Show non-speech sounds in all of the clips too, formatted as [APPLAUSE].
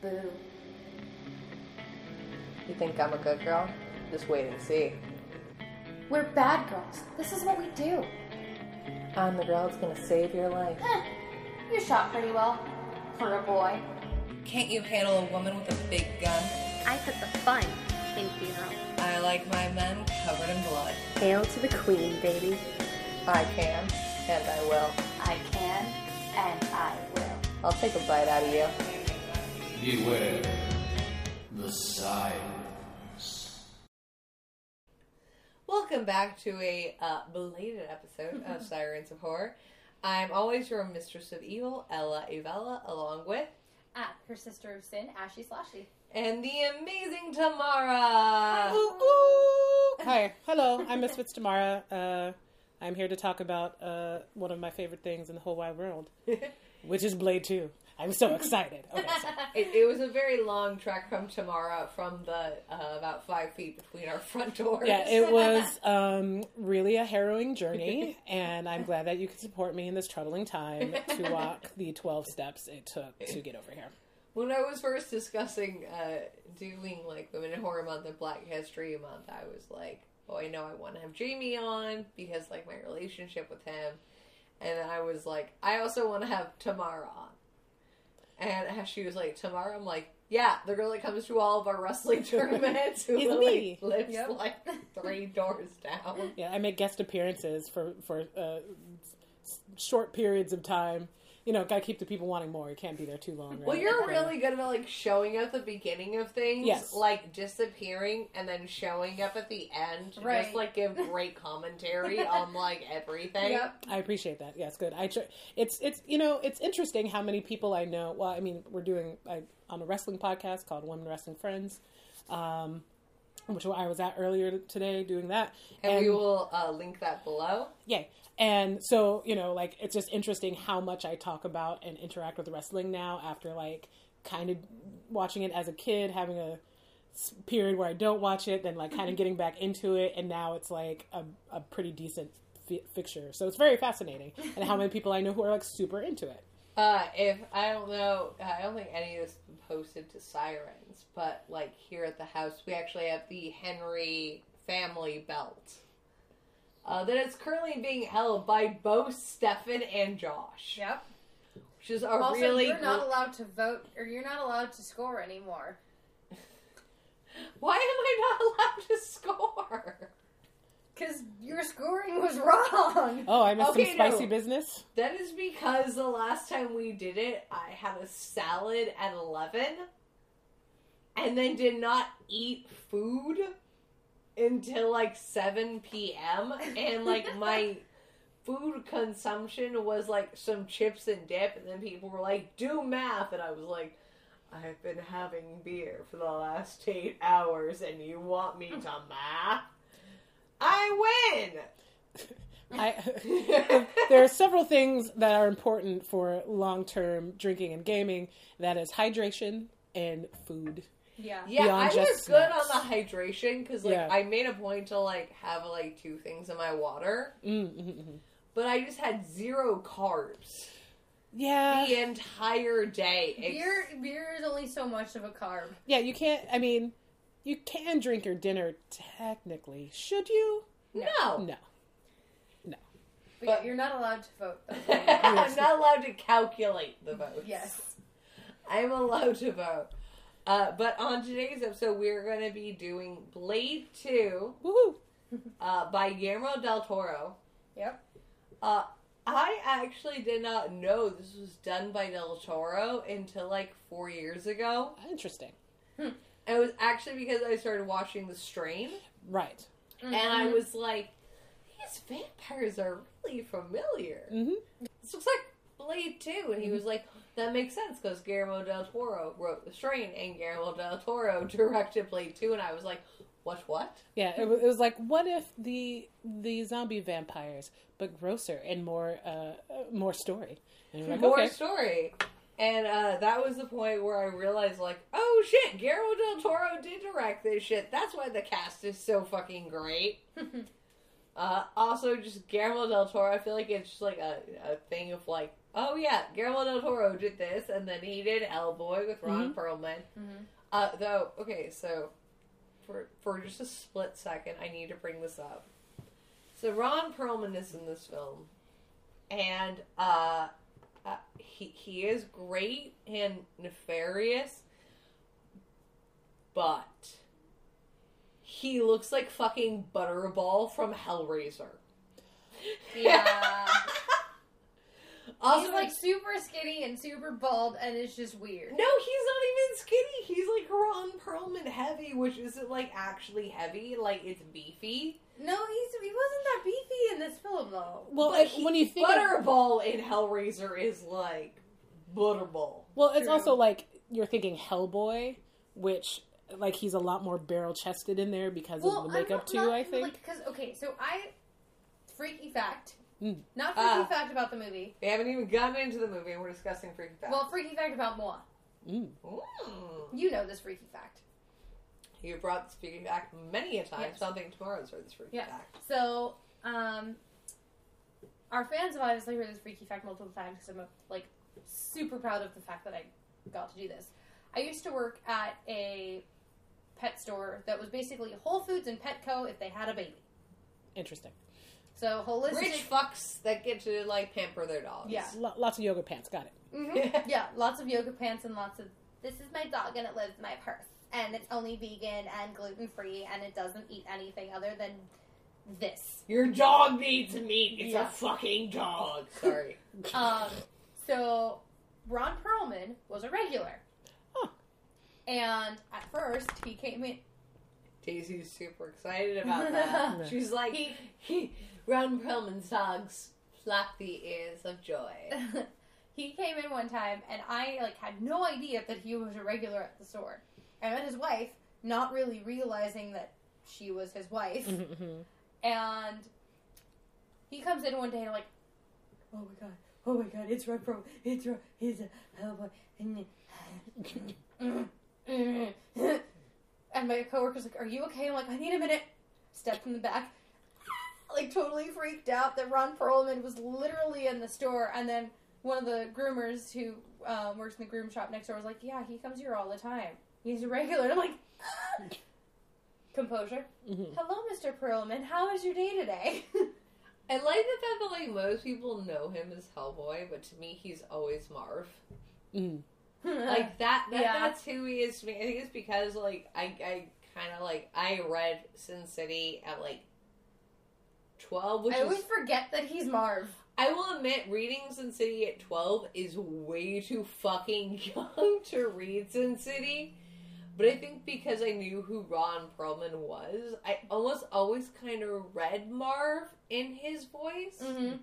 Boo. You think I'm a good girl? Just wait and see. We're bad girls. This is what we do. I'm the girl that's gonna save your life. Eh, you shot pretty well. For a boy. Can't you handle a woman with a big gun? I put the fun in funeral. I like my men covered in blood. Hail to the queen, baby. I can, and I will. I can, and I will. I'll take a bite out of you. Beware the silence. Welcome back to a uh, belated episode of [LAUGHS] Sirens of Horror. I'm always your mistress of evil, Ella Avella, along with Ah, her sister of sin, Ashy Slashy. and the amazing Tamara. Hi, [LAUGHS] hello. I'm Misfits Tamara. Uh, I'm here to talk about uh, one of my favorite things in the whole wide world, [LAUGHS] which is Blade Two. I'm so excited. Okay, so, [LAUGHS] It, it was a very long trek from Tamara from the uh, about five feet between our front doors. yeah, it [LAUGHS] was um, really a harrowing journey, and I'm glad that you could support me in this troubling time to [LAUGHS] walk the 12 steps it took to get over here. When I was first discussing uh, doing like Women in Horror Month and Black History Month, I was like, "Oh, I know I want to have Jamie on because like my relationship with him," and then I was like, "I also want to have Tamara on." And she was like, tomorrow, I'm like, "Yeah, the girl that comes to all of our wrestling [LAUGHS] tournaments who like, me. lives Yep. like [LAUGHS] three doors down." Yeah, I make guest appearances for for uh, short periods of time. You know, gotta keep the people wanting more. You can't be there too long. Well, you're Yeah. really good about like showing up at the beginning of things, Yes. like disappearing and then showing up at the end, Right. just like give great commentary [LAUGHS] on like everything. Yep. I appreciate that. Yes, good. I tr- it's it's you know it's interesting how many people I know. Well, I mean, we're doing I, on a wrestling podcast called Women Wrestling Friends, um, which I was at earlier today doing that. And, we will uh, link that below. Yay. And so, you know, like it's just interesting how much I talk about and interact with wrestling now after like kind of watching it as a kid, having a period where I don't watch it, then like kind of getting back into it, and now it's like a, a pretty decent fi- fixture. So it's very fascinating, [LAUGHS] and how many people I know who are like super into it. Uh, if I don't know, I don't think any of this has been posted to Sirens, but like here at the house, we actually have the Henry family belt. Uh, that is currently being held by both Stefan and Josh, Yep. which is a Also, really you're not allowed to vote, or you're not allowed to score anymore. [LAUGHS] Why am I not allowed to score? Because your scoring was wrong. Oh, I missed Okay, some spicy no. business. That is because the last time we did it, I had a salad at 11 and then did not eat food until like 7 p.m. And like my [LAUGHS] food consumption was like some chips and dip. And then people were like, do math. And I was like, I've been having beer for the last eight hours and you want me to math? I win! [LAUGHS] I, [LAUGHS] there are several things that are important for long-term drinking and gaming. That is hydration and food. Yeah. Yeah, I was just good on the hydration because like Yeah. I made a point to like have like two things in my water, Mm, mm, mm, mm. but I just had zero carbs Yeah, the entire day. Beer, beer is only so much of a carb. yeah. You can't. I mean, you can drink your dinner technically. Should you? no, No. But, But- you're not allowed to vote. [LAUGHS] Though. I'm not allowed to calculate the votes. yes. I'm allowed to vote. Uh, but on today's episode, we're going to be doing Blade Two Woohoo! uh, by Guillermo del Toro. Yep. Uh, I actually did not know this was done by Del Toro until like four years ago. Interesting. And it was actually because I started watching The Strain, Right. and I was like, these vampires are really familiar. hmm This looks like Blade 2. And he was like, that makes sense because Guillermo del Toro wrote The Strain, and Guillermo del Toro [LAUGHS] directed Blade 2. And I was like, what, what? Yeah. It was, it was like, what if the the zombie vampires, but grosser and more uh, uh, more story? And like, More okay. story. And uh, that was the point where I realized, like, oh shit, Guillermo del Toro did direct this shit. That's why the cast is so fucking great. [LAUGHS] uh, also, just Guillermo del Toro, I feel like it's just like a, a thing of like, oh yeah, Guillermo del Toro did this, and then he did Hellboy with Ron Perlman. Mhm. Uh, though, okay, so for for just a split second, I need to bring this up. So Ron Perlman is in this film, and uh, uh, he he is great and nefarious, but he looks like fucking Butterball from Hellraiser. Yeah. [LAUGHS] Also, he's like super skinny and super bald, and it's just weird. No, he's not even skinny. He's like Ron Perlman heavy, which isn't like actually heavy. Like it's beefy. No, he's he wasn't that beefy in this film though. Well, But he- when you think of- Butterball in Hellraiser is like Butterball. well, it's True. also like you're thinking Hellboy, which like he's a lot more barrel chested in there because Well, of the makeup I'm too. not, not, I think. like because okay, so I freaky fact. Not freaky Ah. fact about the movie. We haven't even gotten into the movie, and we're discussing freaky facts. Well, freaky fact about Moa. Mm. Mm. You know this freaky fact. you brought this freaky fact many a time. Yes. Something tomorrow's for this freaky Yeah. fact. So, um, our fans have obviously heard this freaky fact multiple times because I'm like super proud of the fact that I got to do this. I used to work at a pet store that was basically Whole Foods and Petco if they had a baby. Interesting. So holistic. Rich fucks that get to like pamper their dogs. Yeah. Lo- lots of yoga pants. Got it. Mhm. [LAUGHS] yeah, lots of yoga pants and lots of. This is my dog and it lives in my purse and it's only vegan and gluten free and it doesn't eat anything other than this. Your dog needs meat. It's Yeah. a fucking dog. [LAUGHS] Sorry. Um, so Ron Perlman was a regular. Huh. And at first, he came in. Daisy's super excited about that. [LAUGHS] She's like, He, he, Ron Perlman's dogs flap the ears of joy. [LAUGHS] he came in one time, and I like had no idea that he was a regular at the store. I met his wife, not really realizing that she was his wife, [LAUGHS] and he comes in one day and I'm like, oh my god, oh my god, it's Ron Perlman, it's Ron, he's a hellboy, and [LAUGHS] and my coworker's like, "Are you okay?" I'm like, "I need a minute." Step in the back, like totally freaked out that Ron Perlman was literally in the store, and then one of the groomers who um, works in the groom shop next door was like, "Yeah, he comes here all the time. He's a regular." I'm like, "Ah." [LAUGHS] composure. Mhm. Hello, Mr. Perlman. How was your day today? [LAUGHS] I like the fact that like most people know him as Hellboy, but to me he's always Marv. Mm. [LAUGHS] Like that, that Yeah. that's who he is to me. I think it's because like I I kind of like I read Sin City at like twelve, which I always is forget that he's Marv. I will admit reading Sin City at twelve is way too fucking [LAUGHS] young to read Sin City. But I think because I knew who Ron Perlman was, I almost always kind of read Marv in his voice. Mm-hmm.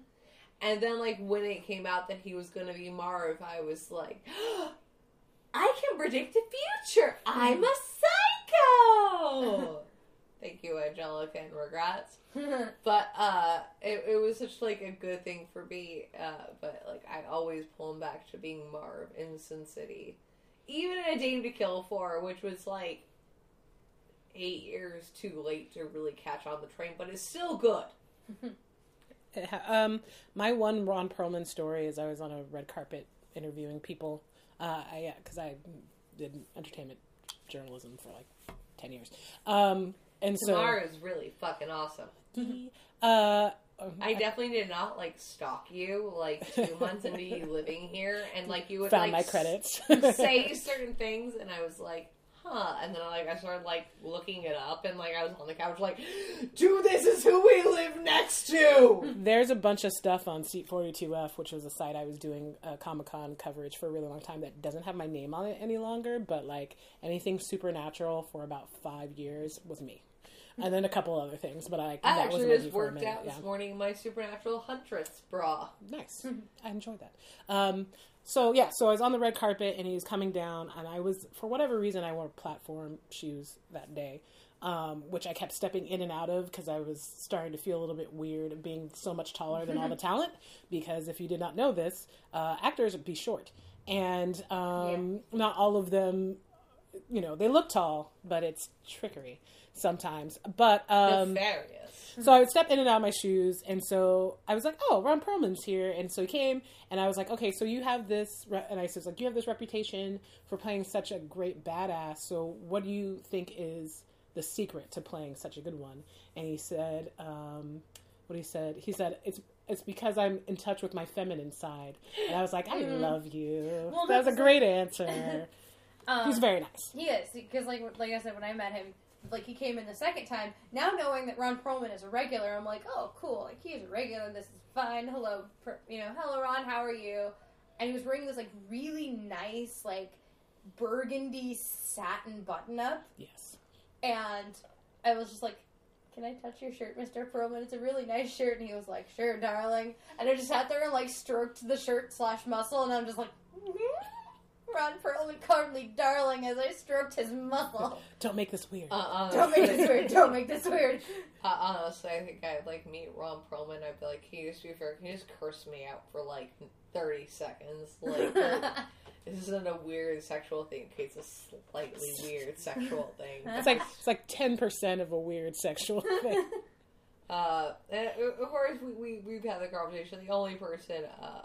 And then, like, when it came out that he was going to be Marv, I was like, [GASPS] I can predict the future. I'm a psycho. [LAUGHS] Thank you, Angelica, and regrets. [LAUGHS] But uh, it, it was such like a good thing for me. Uh, but like, I always pull him back to being Marv in Sin City, even in A Dame to Kill for, which was like eight years too late to really catch on the train, but it's still good. [LAUGHS] Um, my one Ron Perlman story is I was on a red carpet interviewing people. Uh, I because I did entertainment journalism for like ten years. Um, and so Tamar is really fucking awesome. [LAUGHS] uh, I definitely did not like stalk you like two [LAUGHS] months into you living here, and like you would found like my credits. [LAUGHS] say certain things, and I was like, huh, and then like I started like looking it up, and like I was on the couch like, dude, this is who we live next to. There's a bunch of stuff on Seat 42F, which was a site I was doing uh, Comic Con coverage for a really long time that doesn't have my name on it any longer, but like anything supernatural for about five years was me. And then a couple other things, but I, I actually just worked minute, out this morning in my supernatural huntress bra. Nice. [LAUGHS] I enjoyed that. Um, so yeah, so I was on the red carpet and he was coming down, and I was for whatever reason I wore platform shoes that day, um, which I kept stepping in and out of because I was starting to feel a little bit weird of being so much taller than all the [LAUGHS] talent. Because if you did not know this, uh, actors be short, and um, not all of them you know they look tall, but it's trickery sometimes. But um, Nefarious. so I would step in and out of my shoes, and so I was like, "Oh, Ron Perlman's here," and so he came, and I was like, "Okay, so you have this," re-, and I says, "Like you have this reputation for playing such a great badass. So what do you think is the secret to playing such a good one?" And he said, um, "What he said? He said it's." It's because I'm in touch with my feminine side, and I was like, "I love you." Well, that was a great answer. [LAUGHS] Um, He's very nice. He is because, like, like I said, when I met him, like he came in the second time. Now knowing that Ron Perlman is a regular, I'm like, oh, cool. Like he's a regular. This is fine. Hello, Per- you know, hello, Ron. How are you? And he was wearing this like really nice, like burgundy satin button up, Yes. and I was just like. Can I touch your shirt, Mr. Perlman? It's a really nice shirt. And he was like, sure, darling. And I just sat there and like stroked the shirt slash muscle, and I'm just like, Ron Perlman called me darling as I stroked his muscle. Don't make this weird. Uh, Don't make this weird. Don't make this weird. Uh, honestly, I think I'd like meet Ron Perlman. I'd be like, can you just be fair? Can you just curse me out for like thirty seconds? Like, [LAUGHS] this isn't a weird sexual thing. It's a slightly weird sexual thing. [LAUGHS] It's like it's like ten percent of a weird sexual [LAUGHS] thing. Uh, and of course, we, we we've had the conversation. The only person, uh,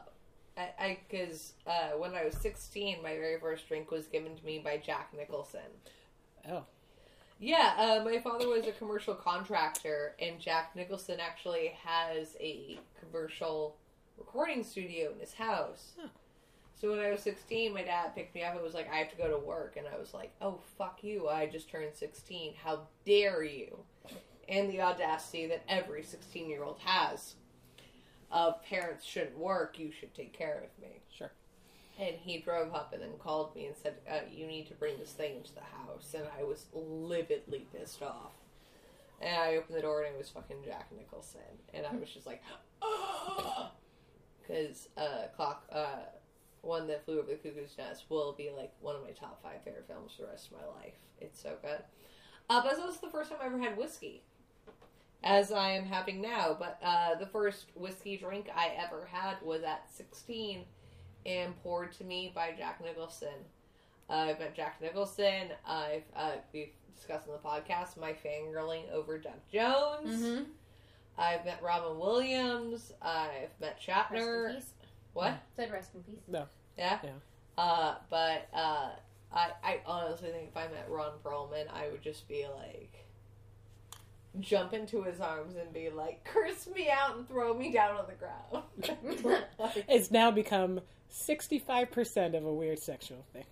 I because uh, when I was sixteen, my very first drink was given to me by Jack Nicholson. Oh, Yeah, uh, my father was a commercial contractor, and Jack Nicholson actually has a commercial recording studio in his house. Huh. So when I was 16, my dad picked me up and was like, I have to go to work. And I was like, oh, fuck you. I just turned 16. How dare you? And the audacity that every 16 year old has of parents shouldn't work, you should take care of me. sure. And he drove up and then called me and said, uh, "You need to bring this thing into the house." And I was lividly pissed off. And I opened the door and it was fucking Jack Nicholson, and I was just like, because uh, clock uh, one that flew over the cuckoo's nest will be like one of my top five favorite films for the rest of my life. It's so good. Uh, but this was the first time I ever had whiskey, as I am having now. But uh, the first whiskey drink I ever had was at sixteen and poured to me by Jack Nicholson. Uh, I've met Jack Nicholson. I've uh, we've discussed on the podcast my fangirling over Doug Jones. Mm-hmm. I've met Robin Williams. I've met Rest in Shatner. peace. What? Said rest in peace. Yeah. Yeah. Uh, but uh, I I honestly think if I met Ron Perlman, I would just be like. Jump into his arms and be like, curse me out and throw me down on the ground. Like, [LAUGHS] It's now become sixty-five percent of a weird sexual thing.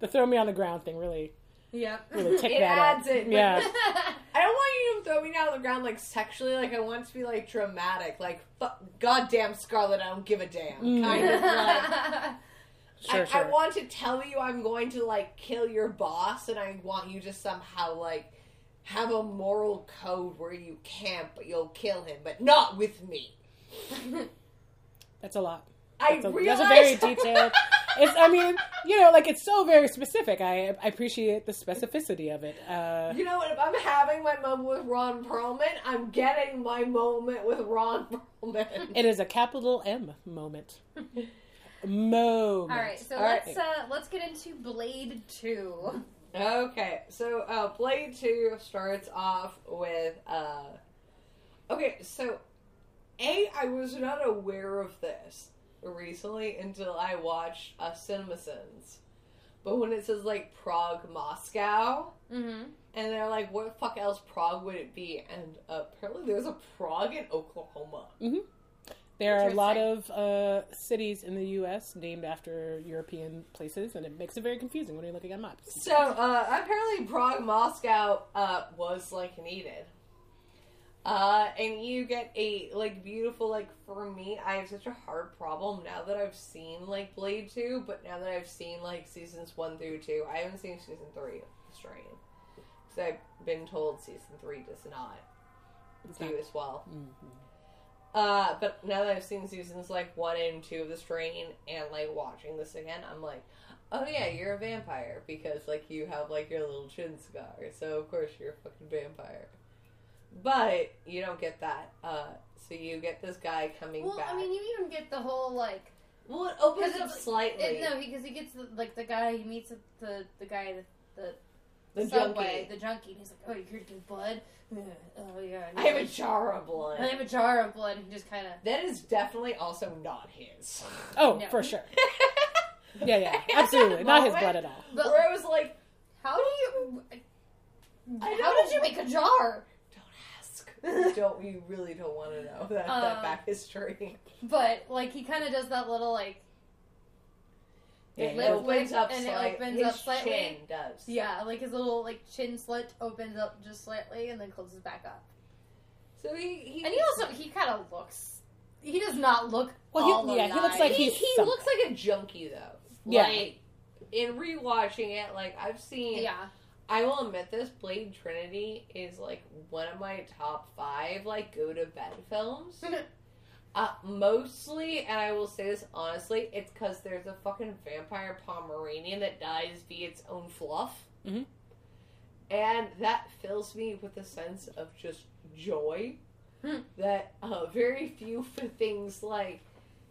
The throw me on the ground thing really, Yep. really ticked It that adds up. it, Yeah. [LAUGHS] I don't want you to throw me down on the ground like sexually. Like I want it to be like dramatic. Like fuck, goddamn Scarlett, I don't give a damn. Mm. Kind of like. [LAUGHS] Sure, I, sure. I want to tell you I'm going to like kill your boss, and I want you to somehow like have a moral code where you can't, but you'll kill him, but not with me. That's a lot. I That's a, realize that's a very [LAUGHS] detailed. It's. I mean, you know, like it's so very specific. I, I appreciate the specificity of it. Uh, You know what? If I'm having my moment with Ron Perlman, I'm getting my moment with Ron Perlman. it is a capital M moment. [LAUGHS] Moment. All right, so All right. let's uh, let's get into Blade Two. Okay, so uh, Blade 2 starts off with. Uh, okay, so A, I was not aware of this recently until I watched uh, CinemaSins. But when it says like Prague, Moscow, Mm-hmm. and they're like, what the fuck else Prague would it be? And uh, apparently there's a Prague in Oklahoma. There are a lot of uh, cities in the U.S. named after European places, and it makes it very confusing when you're looking at maps. So uh, apparently, Prague Moscow uh, was like needed, uh, and you get a like beautiful like for me. I have such a hard problem now that I've seen like Blade Two, but now that I've seen like seasons one through two, I haven't seen season three Strain because I've been told season three does not It's do not- as well. Mhm. Uh, but now that I've seen seasons like one and two of The Strain and like watching this again, I'm like, oh yeah, you're a vampire because like you have like your little chin scar, so of course you're a fucking vampire. But you don't get that. Uh, so you get this guy coming Well, back. I mean, you even get the whole like well, it opens up slightly. it, no, because he gets the, like the guy he meets the the guy the, The subway, junkie. the junkie. And he's like, "Oh, you're give blood? Yeah. Oh yeah. I have a jar of blood. I have a jar of blood." And he just kind of. That is definitely also not his. Oh, No. for sure. [LAUGHS] Yeah, yeah, absolutely. Not his blood at all. But Where I was like, how do you? I How know. did you make a jar? don't ask. [LAUGHS] don't we really don't want to know that, that Um, back history? But like he kind of does that little like It lip opens wick up and it opens his up slightly. Chin does. yeah, like his little like chin slit opens up just slightly and then closes back up. So he, he And he also he kind of looks. He does not look. Well, he- all yeah, he looks like he, he's he something. looks like a junkie though. Yeah. Like in rewatching it, like I've seen. Yeah. I will admit this. Blade Trinity is like one of my top five like go to bed films. [LAUGHS] Uh, mostly, and I will say this honestly, it's because there's a fucking vampire Pomeranian that dies via its own fluff. Mhm. And that fills me with a sense of just joy. Hmm. That uh, very few [LAUGHS] things like,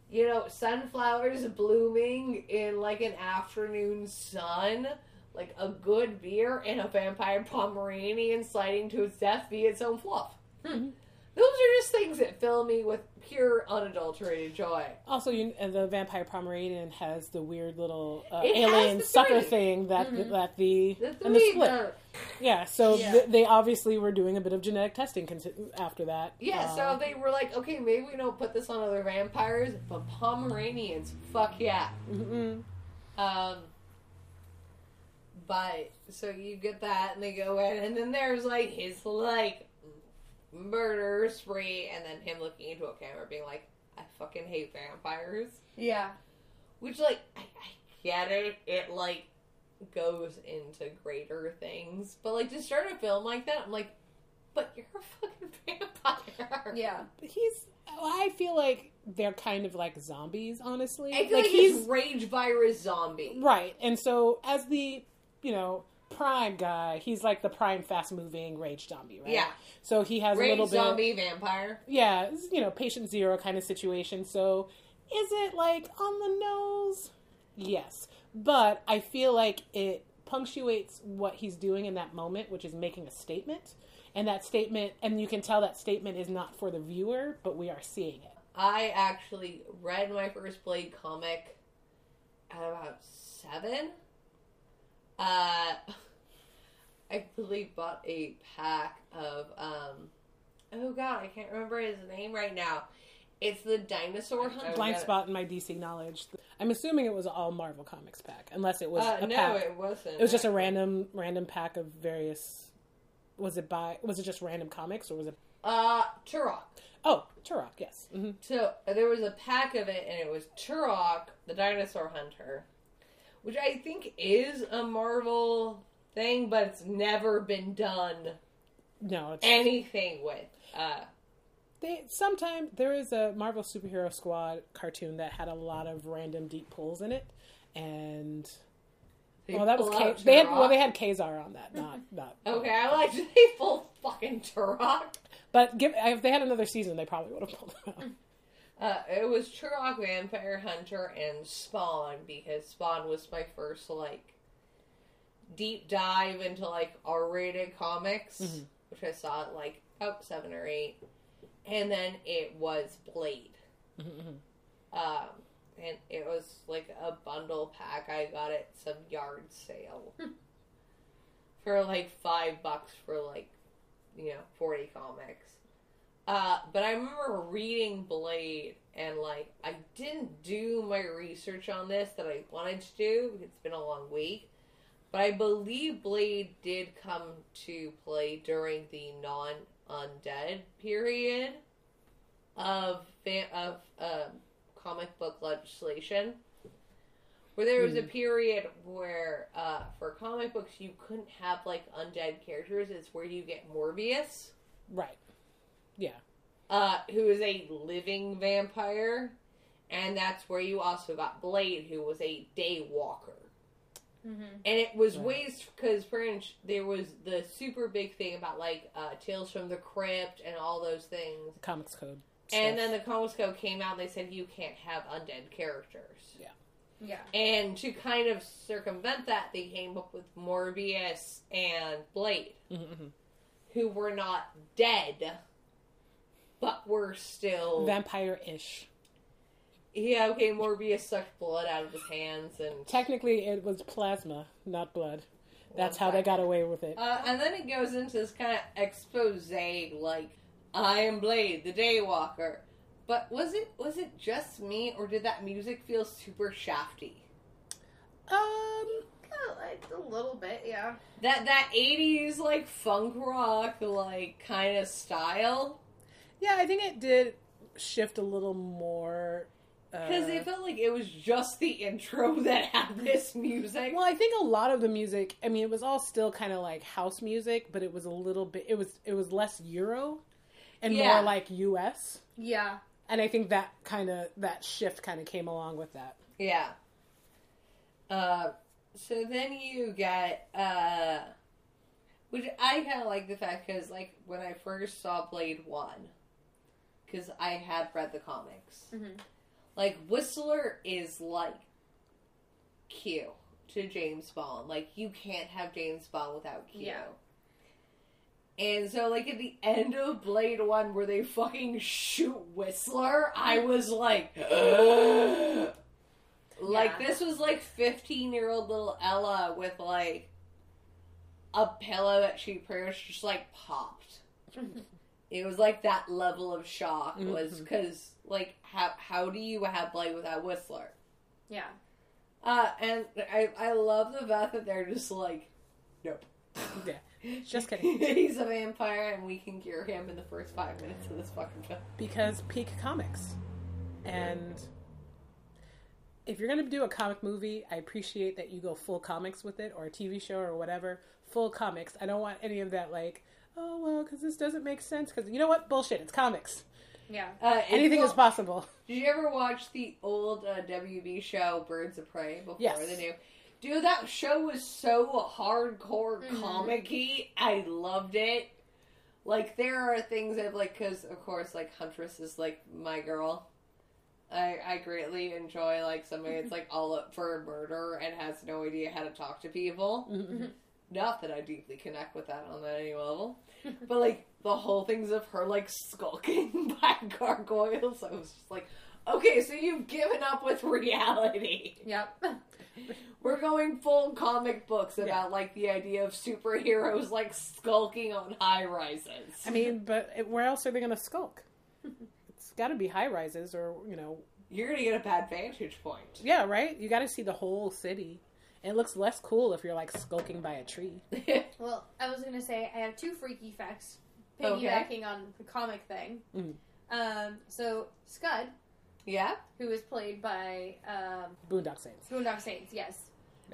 you know, sunflowers blooming in like an afternoon sun, like a good beer, and a vampire Pomeranian sliding to its death via its own fluff. Mhm. Those are just things that fill me with pure, unadulterated joy. Also, you, uh, the vampire Pomeranian has the weird little uh, alien sucker thing that Mhm. that the The and the split. the- Yeah, so Yeah. th- they obviously were doing a bit of genetic testing consi- after that. yeah, Uh, so they were like, okay, maybe we don't put this on other vampires, but Pomeranians, fuck yeah. mm-mm. Um, but so you get that, and they go in, and then there's like his like murder spree, and then him looking into a camera, being like, "I fucking hate vampires," Yeah. which like I, I get it, it like goes into greater things, but like to start a film like that, I'm like, but you're a fucking [LAUGHS] vampire. Yeah. he's. I feel like they're kind of like zombies, honestly. I feel like, he's rage virus zombie. right, and so as the you know prime guy, he's like the prime fast moving rage zombie, right? Yeah, So he has a rage little bit. Of zombie vampire. yeah, you know, patient zero kind of situation. So is it like on the nose? Yes. But I feel like it punctuates what he's doing in that moment, which is making a statement. And that statement, and you can tell that statement is not for the viewer, but we are seeing it. I actually read my first Blade comic at about seven. Uh, [LAUGHS] I believe bought a pack of um, oh god, I can't remember his name right now. It's the dinosaur hunter. Blind spot in my DC knowledge. I'm assuming it was all Marvel Comics pack, unless it was Uh, a no, pack. it wasn't. It was just a random random pack of various. Was it by? Was it just random comics, or was it? Uh, Turok. Oh, Turok. Yes. hmm So there was a pack of it, and it was Turok, the dinosaur hunter, which I think is a Marvel thing, but it's never been done No, it's anything with. Uh, They sometimes there is a Marvel Superhero Squad cartoon that had a lot of random deep pulls in it, and they well, that was K- they had well they had Ka-Zar on that, not [LAUGHS] not. Okay, I like to they pull fucking Turok. But give, if they had another season, they probably would have pulled them out. [LAUGHS] Uh, it was Turok, Vampire Hunter, and Spawn because Spawn was my first like deep dive into like R-rated comics, Mhm. which I saw at like about seven or eight, and then it was Blade. Mhm, Um, and it was like a bundle pack I got at some yard sale for like five bucks for like you know forty comics. Uh, but I remember reading Blade and like I didn't do my research on this that I wanted to do it's been a long week. But I believe Blade did come to play during the non undead period of fa- of um, comic book legislation, where there was a period where uh, for comic books you couldn't have like undead characters. It's where you get Morbius, right. Yeah. uh, who is a living vampire, and that's where you also got Blade, who was a day walker. Mm-hmm. And it was Right. ways because French. there was the super big thing about like uh, Tales from the Crypt and all those things. Comics code. And then the Comics Code came out and they said you can't have undead characters. Yeah. Yeah. And to kind of circumvent that, they came up with Morbius and Blade, Mhm, who were not dead, but were still. mhm. Vampire-ish. Yeah, okay, Morbius sucked blood out of his hands and. Technically, it was plasma, not blood. That's how they got away with it. Uh, and then it goes into this kind of expose, like, I am Blade, the Daywalker. But was it was it just me, or did that music feel super shafty? Um, like a little bit, yeah. That that eighties like funk rock like kind of style yeah, I think it did shift a little more. Because uh, it felt like it was just the intro [LAUGHS] that had this music. Well, I think a lot of the music. I mean, it was all still kind of like house music, but it was a little bit. It was it was less Euro, and Yeah. more like U.S. Yeah. And I think that kind of that shift kind of came along with that. Yeah. Uh, so then you get, uh, which I kind of like the fact because, like, when I first saw Blade 1, because I had read the comics, Mhm. Like, Whistler is like Q to James Bond. Like, you can't have James Bond without Q. Yeah. And so, like, at the end of Blade 1, where they fucking shoot Whistler, I was like, [GASPS] [GASPS] like, Yeah. this was like 15 year old little Ella with, like, a pillow that she pretty much just, like, popped. [LAUGHS] it was like that level of shock, was mm-hmm. because, like, how, how do you have Blade without Whistler? Yeah. Uh, and I, I love the fact that they're just like, nope. Yeah, [LAUGHS] just kidding. [LAUGHS] He's a vampire, and we can cure him in the first five minutes of this fucking film. because peak comics, and if you're gonna do a comic movie, I appreciate that you go full comics with it, or a TV show, or whatever. Full comics. I don't want any of that like, oh well, because this doesn't make sense. Because you know what? Bullshit. It's comics. Yeah. Uh, Anything well, is possible. Did you ever watch the old uh, WB show Birds of Prey before Yes. the new? Dude, that show was so hardcore Mhm. comic-y. I loved it. Like there are things that like because of course like Huntress is like my girl. I I greatly enjoy like somebody that's like all up for murder and has no idea how to talk to people. Mhm. Not that I deeply connect with that on any level, but like the whole things of her like skulking [LAUGHS] by gargoyles, I was just like, okay, so you've given up with reality. Yep. We're going full comic books about like the idea of superheroes like skulking on high rises. I mean, but where else are they gonna skulk? [LAUGHS] It's got to be high rises, or you know, you're gonna get a bad vantage point. yeah, right. You got to see the whole city. And it looks less cool if you're like skulking by a tree. [LAUGHS] Well, I was gonna say I have two freaky facts Okay. piggybacking on the comic thing. Mhm. Um, so Scud, yeah, who is played by um, Boondock Saints. Boondock Saints, yes.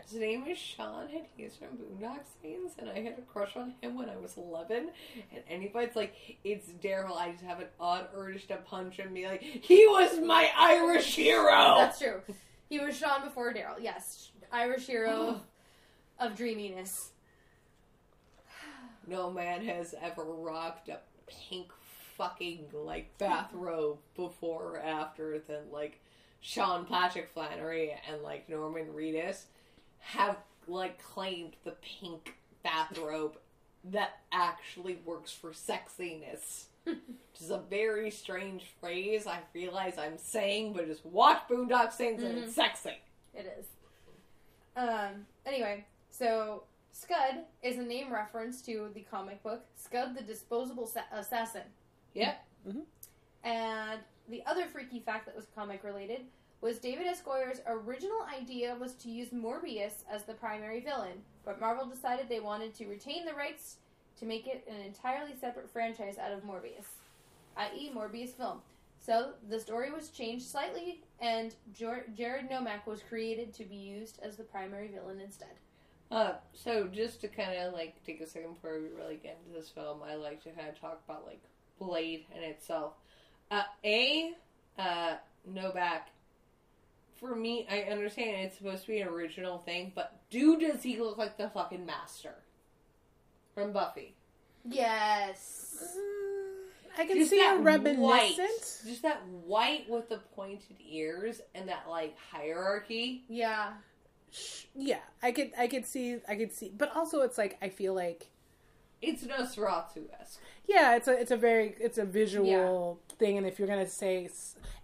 his name is Sean, and he's from Boondock Saints, and I had a crush on him when I was 11. And anybody's like, "It's Daryl," I just have an odd urge to punch him and be like, "He was my Irish hero." That's true. He was Sean before Daryl. Yes, Irish hero oh. of dreaminess. No man has ever rocked a pink fucking like bathrobe before or after than like Sean Patrick Flanery and like Norman Reedus have like claimed the pink bathrobe that actually works for sexiness. Which is a very strange phrase I realize I'm saying, but just watch Boondock Saints and it's mm-hmm. sexy. It is. Um. Anyway, so Scud is a name reference to the comic book Scud the Disposable Sa- Assassin. Yep. And the other freaky fact that was comic related was David S. Goyer's original idea was to use Morbius as the primary villain, but Marvel decided they wanted to retain the rights to make it an entirely separate franchise out of Morbius, i.e., Morbius film. So the story was changed slightly, and Jor- Jared Nomak was created to be used as the primary villain instead. Uh, so just to kind of like take a second before we really get into this film, I like to kind of talk about like Blade in itself. Uh, a uh, Nomak. For me, I understand it's supposed to be an original thing, but dude, does he look like the fucking master from Buffy? Yes. I can Just see a reminiscent. white, just that white with the pointed ears and that like hierarchy. Yeah. Yeah, I could I could see I could see, but also it's like I feel like It's Nosferatu esque. yeah, it's a it's a very it's a visual thing, and if you're gonna say,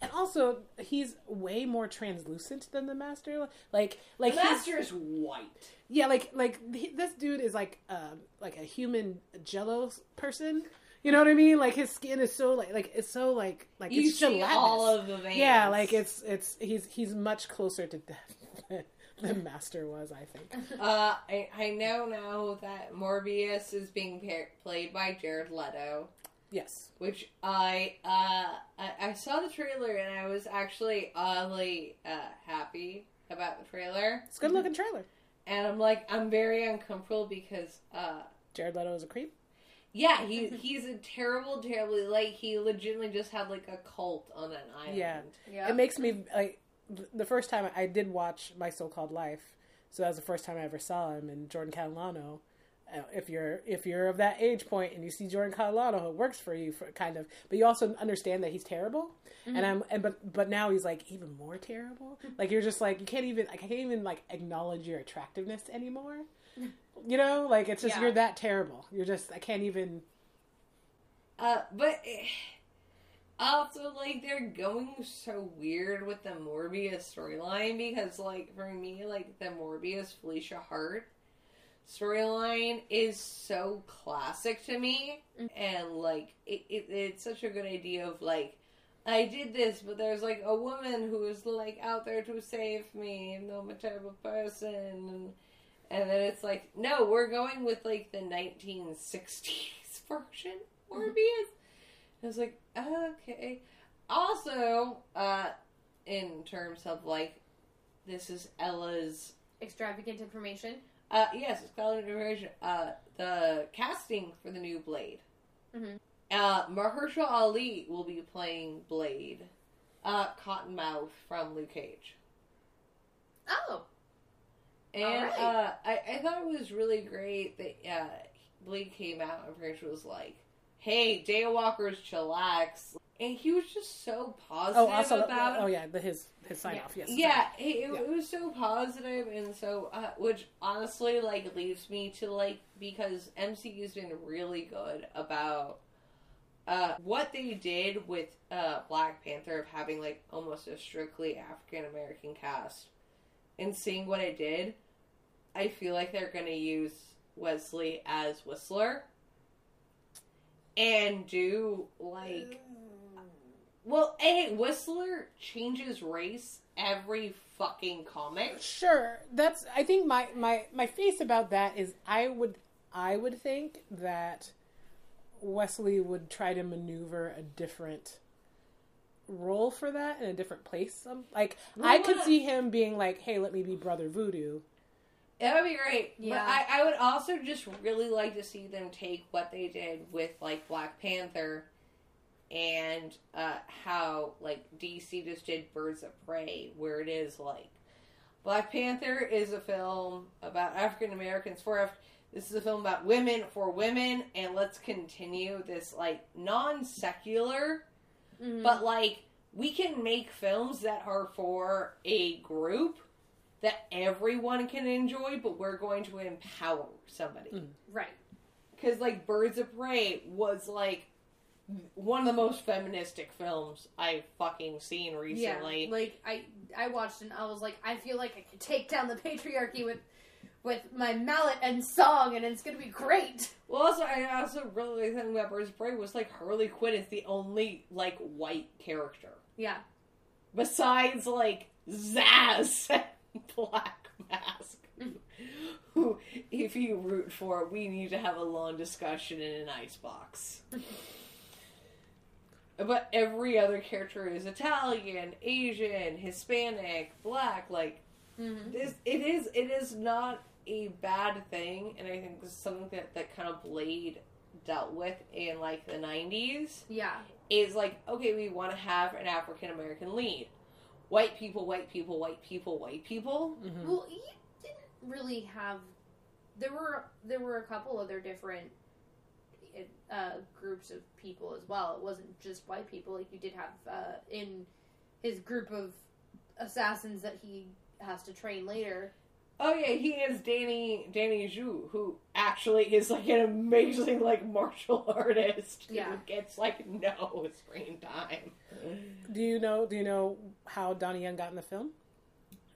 and also he's way more translucent than the master. Like like the master is white. yeah, like like he, this dude is like um like a human Jello person. You know what I mean? Like his skin is so like like it's so like like You it's see gelatinous. all of the veins. Yeah, like it's it's he's he's much closer to death than, Master was. I think. Uh, I, I know now that Morbius is being pa- played by Jared Leto, Yes. which I uh I, I saw the trailer and I was actually oddly uh happy about the trailer, It's a good looking trailer. and I'm like I'm very uncomfortable because uh Jared Leto is a creep. Yeah he he's a terrible terribly like he legitimately just had like a cult on an island. Yeah. Yeah. It makes me like the first time I did watch My So Called Life. So that was the first time I ever saw him and Jordan Catalano. uh, If you're if you're of that age point and you see Jordan Catalano, it works for you for kind of, but you also understand that he's terrible. And I'm and but but now he's like even more terrible. [LAUGHS] Like you're just like you can't even I can't even like acknowledge your attractiveness anymore. [LAUGHS] You know, like it's just Yeah. you're that terrible. You're just I can't even. Uh, but eh, also, like, they're going so weird with the Morbius storyline because, like, for me, like, the Morbius Felicia Hart storyline is so classic to me. And, like, it, it, it's such a good idea of, like, I did this, but there's, like, a woman who is, like, out there to save me, and I'm a terrible person. And, and then it's like, no, we're going with, like, the 1960s [LAUGHS] version Morbius. I was like, okay. Also, uh, in terms of like, this is Ella's. Extravagant information. Uh, yes, it's called information. Uh, the casting for the new Blade. Mhm. Uh, Mahershala Ali will be playing Blade. Uh, Cottonmouth from Luke Cage. Oh. And Alright. uh, I, I thought it was really great that uh, Blade came out and pretty was like, "Hey, Daywalkers, chillax," and he was just so positive Oh, also, about. oh yeah, the, his his sign Yeah. off. Yes. yeah, it, it, Yeah. it was so positive, and so uh, which honestly like leaves me to like because MCU's been really good about uh, what they did with uh, Black Panther of having like almost a strictly African American cast, and seeing what it did, I feel like they're gonna use Wesley as Whistler, and do like. Mm. Well, A, Whistler changes race every fucking comic. Sure. That's I think my my my face about that is I would I would think that Wesley would try to maneuver a different role for that in a different place. Um, like I Well, could see him being like, "Hey, let me be Brother Voodoo." That would be great. Yeah. But I, I would also just really like to see them take what they did with like Black Panther and uh, how like DC just did Birds of Prey, where it is like Black Panther is a film about African Americans for Af- this is a film about women for women, and let's continue this like non secular Mhm. but like we can make films that are for a group that everyone can enjoy but we're going to empower somebody Mm. right. because like birds of prey was like one of the most feministic films i've fucking seen recently Yeah. Like I I watched and I was like, I feel like I can take down the patriarchy with with my mallet and song, and it's gonna be great. well also i also really like something about birds of prey was like harley quinn is the only like white character Yeah. besides like Zsasz [LAUGHS] and Black Mask, [LAUGHS] who, if you root for, we need to have a long discussion in an icebox. [LAUGHS] but every other character is Italian, Asian, Hispanic, Black. Like Mm-hmm. this, it is. It is not a bad thing, and I think this is something that that kind of Blade dealt with in like the nineties Yeah. is like, okay, we want to have an African American lead. White people, white people, white people, white people. Mhm. Well, you didn't really have. There were there were a couple other different. uh, groups of people as well. It wasn't just white people. Like you did have uh, in his group of assassins that he has to train later. Oh yeah, he is Danny Danny Zhu, who actually is like an amazing like martial [LAUGHS] artist who Yeah. gets like no screen time. Do you know? Do you know how Donnie Yen got in the film?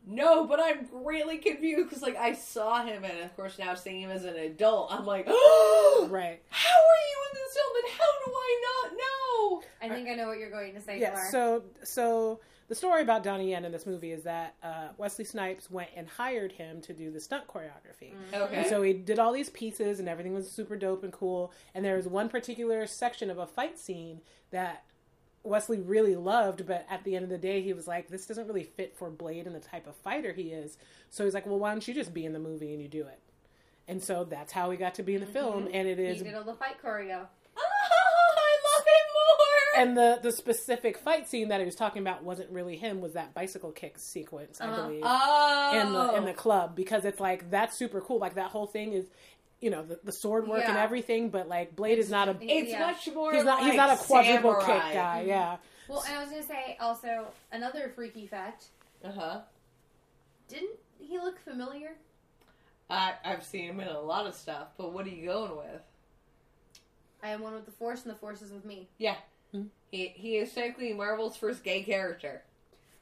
No, but I'm greatly confused because like I saw him and of course now seeing him as an adult, I'm like, oh, [GASPS] Right. how are you in this film and how do I not know? I think I know what you're going to say. Yeah. Fleur. So, so the story about Donnie Yen in this movie is that uh, Wesley Snipes went and hired him to do the stunt choreography. Okay. And so he did all these pieces, and everything was super dope and cool. And there was one particular section of a fight scene that Wesley really loved, but at the end of the day, he was like, "This doesn't really fit for Blade and the type of fighter he is." So he's like, "Well, why don't you just be in the movie and you do it?" And so that's how he got to be in the film, and it is. he did all the fight choreo. Oh, I love it more. And the the specific fight scene that he was talking about wasn't really him was that bicycle kick sequence i Uh-huh. believe oh, in the in the club because it's like that's super cool like that whole thing is you know the, the sword work and everything but like blade is not a it's Yeah. much more. he's not he's not a quadruple samurai. kick guy yeah Well, and I was gonna say also another freaky fact. Uh huh. Didn't he look familiar? I I've seen him in a lot of stuff, but what are you going with? I am one with the Force, and the Force is with me. Yeah. Hmm. He he is technically Marvel's first gay character.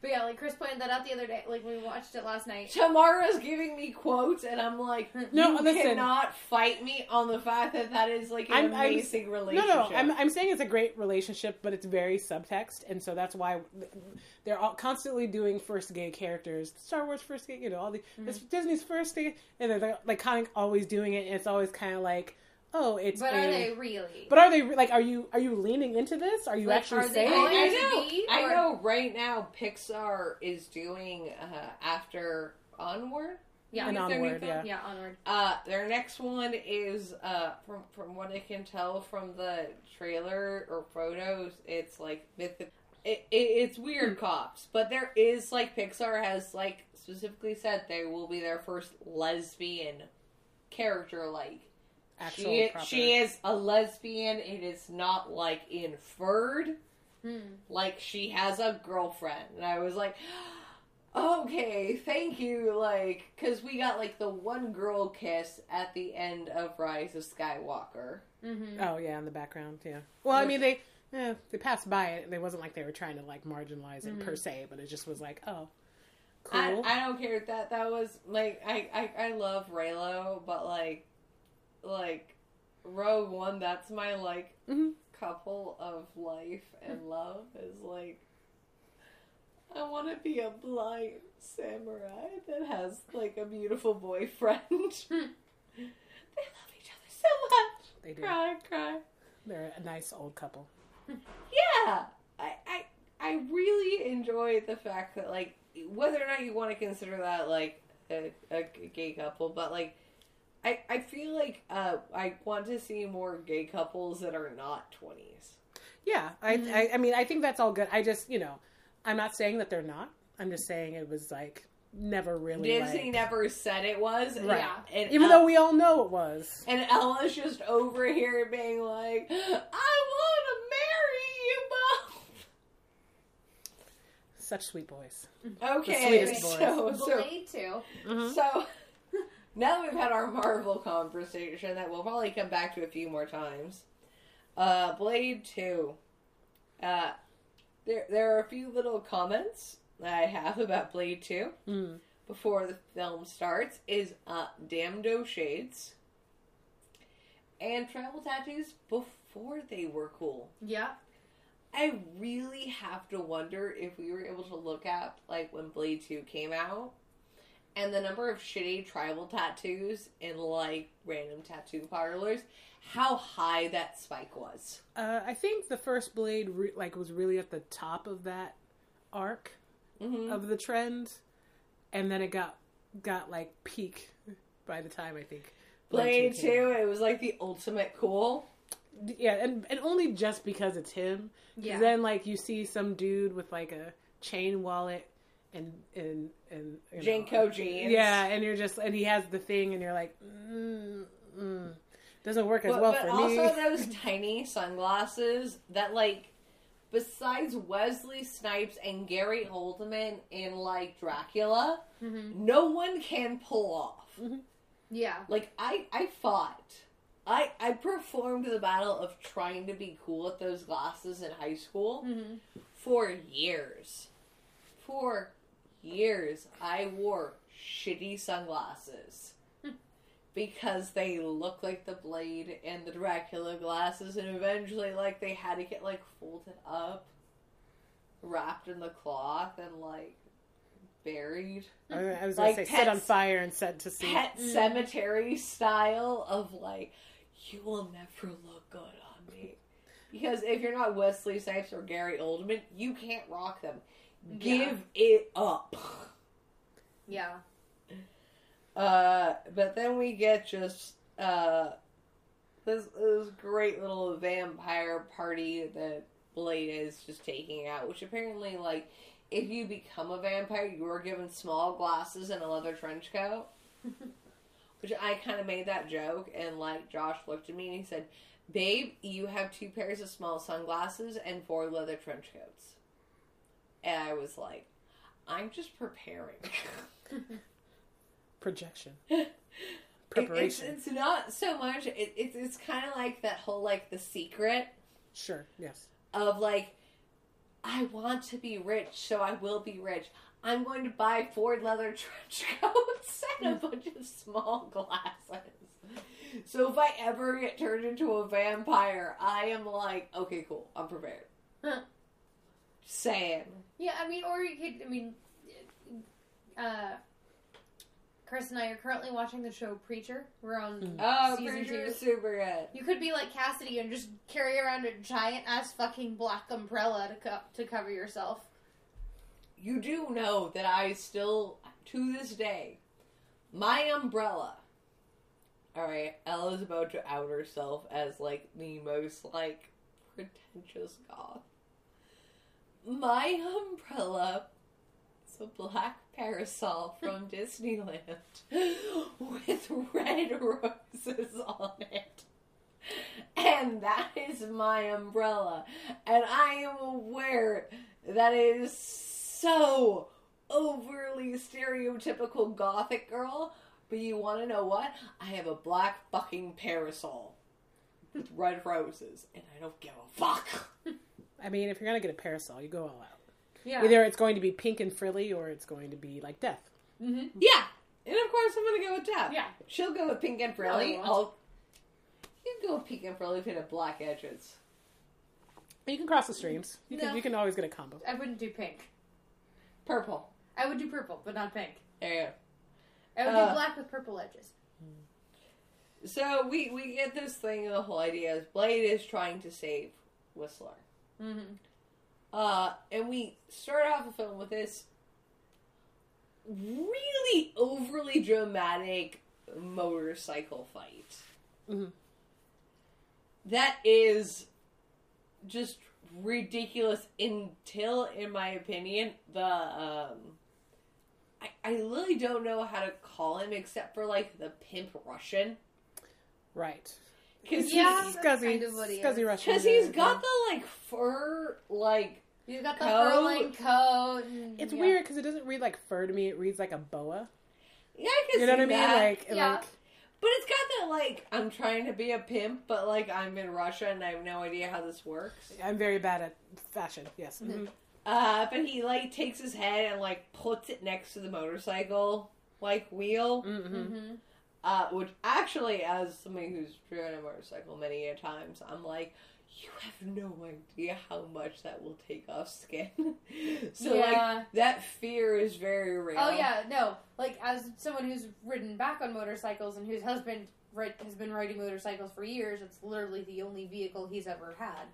But yeah, like Chris pointed that out the other day, like we watched it last night. Tamara's giving me quotes, and I'm like, No, you listen. cannot fight me on the fact that that is like an I'm- I'm- amazing no relationship. no I'm, I'm saying it's a great relationship but it's very subtext and so that's why they're all constantly doing first gay characters star wars first gay you know all the it's disney's first gay and they're like kind of always doing it and it's always kind of like oh it's But a- are they really? But are they like? Are you are you leaning into this? Are you Like, actually are they saying? I, I know. be, I know. Right now, Pixar is doing uh, after Onward. yeah, And their new Onward, film? yeah. yeah, onward. Uh, their next one is uh, from from what I can tell from the trailer or photos, it's like myth. It, it, it's weird cops, but there is like Pixar has like specifically said they will be their first lesbian character. Like Actual she proper- she is a lesbian. It is not like inferred. Hmm. Like she has a girlfriend, and I was like. Okay, thank you. Like, because we got like the one girl kiss at the end of Rise of Skywalker. Mm-hmm. Oh yeah, in the background. Yeah. Well, I mean they eh, they passed by it. It wasn't like they were trying to like marginalize it per se, but it just was like, oh, cool. I, I don't care that that was like I, I I love Raylo, but like like Rogue One. That's my like Mhm. couple of life and love is like. I want to be a blind samurai that has like a beautiful boyfriend. [LAUGHS] they love each other so much. they do. Cry, cry. They're a nice old couple. [LAUGHS] Yeah, I, I I really enjoy the fact that like whether or not you want to consider that like a, a gay couple, but like I I feel like uh I want to see more gay couples that are not twenties. Yeah, I, I I mean I think that's all good. I just you know I'm not saying that they're not. I'm just saying it was like never really Disney like, never said it was, Right. Yeah. And even El- though we all know it was. and Ella's just over here being like, I want to marry you both. Such sweet boys. Okay, sweetest boys. so so Blade too. Mhm. So now that we've had our Marvel conversation that we'll probably come back to a few more times. Uh, Blade Two. Uh, there there are a few little comments that I have about Blade Two Mm. before the film starts. Is uh, Damdo shades and travel tattoos before they were cool. Yeah. I really have to wonder if we were able to look at like when Blade 2 came out and the number of shitty tribal tattoos in like random tattoo parlors, how high that spike was. Uh, I think the first Blade re- like was really at the top of that arc Mm-hmm. of the trend, and then it got got like peak by the time I think Blade came 2, it was like the ultimate cool. Yeah, and and only just because it's him. Yeah. Then like you see some dude with like a chain wallet and and and you know, JNCO jeans. Yeah, and you're just and he has the thing, and you're like, mm, mm. Doesn't work as but, well but for also me. [LAUGHS] those tiny sunglasses that like besides Wesley Snipes and Gary Oldman in like Dracula, Mm-hmm. no one can pull off. Yeah. Like I I fought. I I performed the battle of trying to be cool with those glasses in high school Mm-hmm. for years. For years I wore shitty sunglasses. Because they look like the blade and the Dracula glasses, and eventually, like, they had to get, like, folded up, wrapped in the cloth, and, like, buried. I was gonna Like say, set on fire and set to sea. pet Mm. cemetery style of like, you will never look good on me. Because if you're not Wesley Snipes or Gary Oldman, you can't rock them. Give it up. Yeah. Uh, but then we get just uh, this this great little vampire party that Blade is just taking out, which apparently like if you become a vampire, you are given small glasses and a leather trench coat. [LAUGHS] which I kind of made that joke, and like Josh looked at me and he said, "Babe, you have two pairs of small sunglasses and four leather trench coats." And I was like, "I'm just preparing." Projection. [LAUGHS] It- Preparation. It's, it's not so much. It, it's it's kind of like that whole like the secret Sure. Yes. of like, I want to be rich, so I will be rich. I'm going to buy Ford leather [LAUGHS] trench coats and a mm. bunch of small glasses. So if I ever get turned into a vampire, I am like, okay, cool, I'm prepared. Huh. Saying, Yeah, I mean, or you could, I mean, uh, Chris and I are currently watching the show Preacher. We're on oh, season Preacher two. is super good. You could be like Cassidy and just carry around a giant ass fucking black umbrella to co- to cover yourself. You do know that I still, to this day, my umbrella. All right, Ella's about to out herself as like the most like pretentious goth. My umbrella is a black parasol from [LAUGHS] Disneyland with red roses on it. And that is my umbrella. And I am aware that it is so overly stereotypical gothic girl. But you want to know what? I have a black fucking parasol with red roses, and I don't give a fuck. [LAUGHS] I mean, if you're gonna get a parasol, you go all out. Yeah. Either it's going to be pink and frilly, or it's going to be like death. mm-hmm. Yeah, and of course I'm gonna go with death. Yeah. she'll go with pink and frilly. I won't. I'll you can go with pink and frilly if it had black edges. You can cross the streams. You No. can you can always get a combo. I wouldn't do pink. Purple. I would do purple, but not pink. There you go. I would Uh, do black with purple edges. So we we get this thing. The whole idea is Blade is trying to save Whistler. Mm-hmm. Uh, and we start off the film with this really overly dramatic motorcycle fight. Mhm. That is just ridiculous until, in my opinion, the um, I, I really don't know how to call him except for like the pimp Russian Right. Because Yeah. he's, Scuzzy, kind of what he scuzzy is. Russian. cause he's got the like fur like He's got the Coat. furling coat. And, It's yeah. weird because it doesn't read like fur to me. It reads like a boa. yeah I can You know see what I mean? that. Like, Yeah. like But it's got that like I'm trying to be a pimp, but like I'm in Russia and I have no idea how this works. I'm very bad at fashion. Yes. Mhm. Uh, but he like takes his head and like puts it next to the motorcycle like wheel. Mhm. Mm-hmm. Uh, which actually, as somebody who's driven a motorcycle many a times, I'm like, you have no idea how much that will take off skin. [LAUGHS] so Yeah. like that fear is very real. Oh yeah, no. Like as someone who's ridden back on motorcycles and whose husband has been riding motorcycles for years, it's literally the only vehicle he's ever had.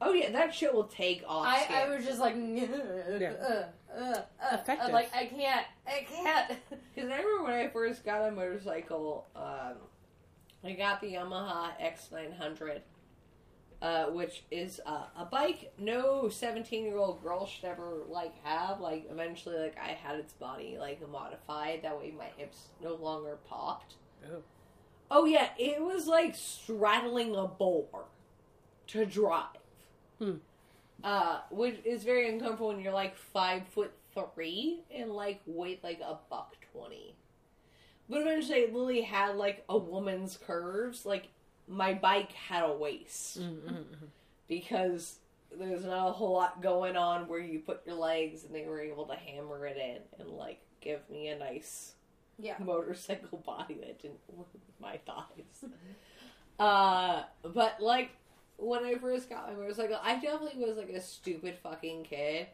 Oh yeah, that shit will take off. I. I was just like, [LAUGHS] uh, uh, uh, Effective. I'm like I can't, I can't. [LAUGHS] Because I remember when I first got a motorcycle, um, I got the Yamaha X900, uh, which is uh, a bike no 17 year old girl should ever like have. Like eventually, like I had its body like modified that way my hips no longer popped. Oh. Oh yeah, it was like straddling a boar to drive. Hmm. Uh, which is very uncomfortable when you're like five foot three and like weight like a buck twenty. But eventually, Lily had like a woman's curves. Like my bike had a waist Mm-hmm. because there's not a whole lot going on where you put your legs, and they were able to hammer it in and like give me a nice Yeah. motorcycle [LAUGHS] body that didn't work with my thighs. uh, but like when I first got my motorcycle, I definitely was like a stupid fucking kid,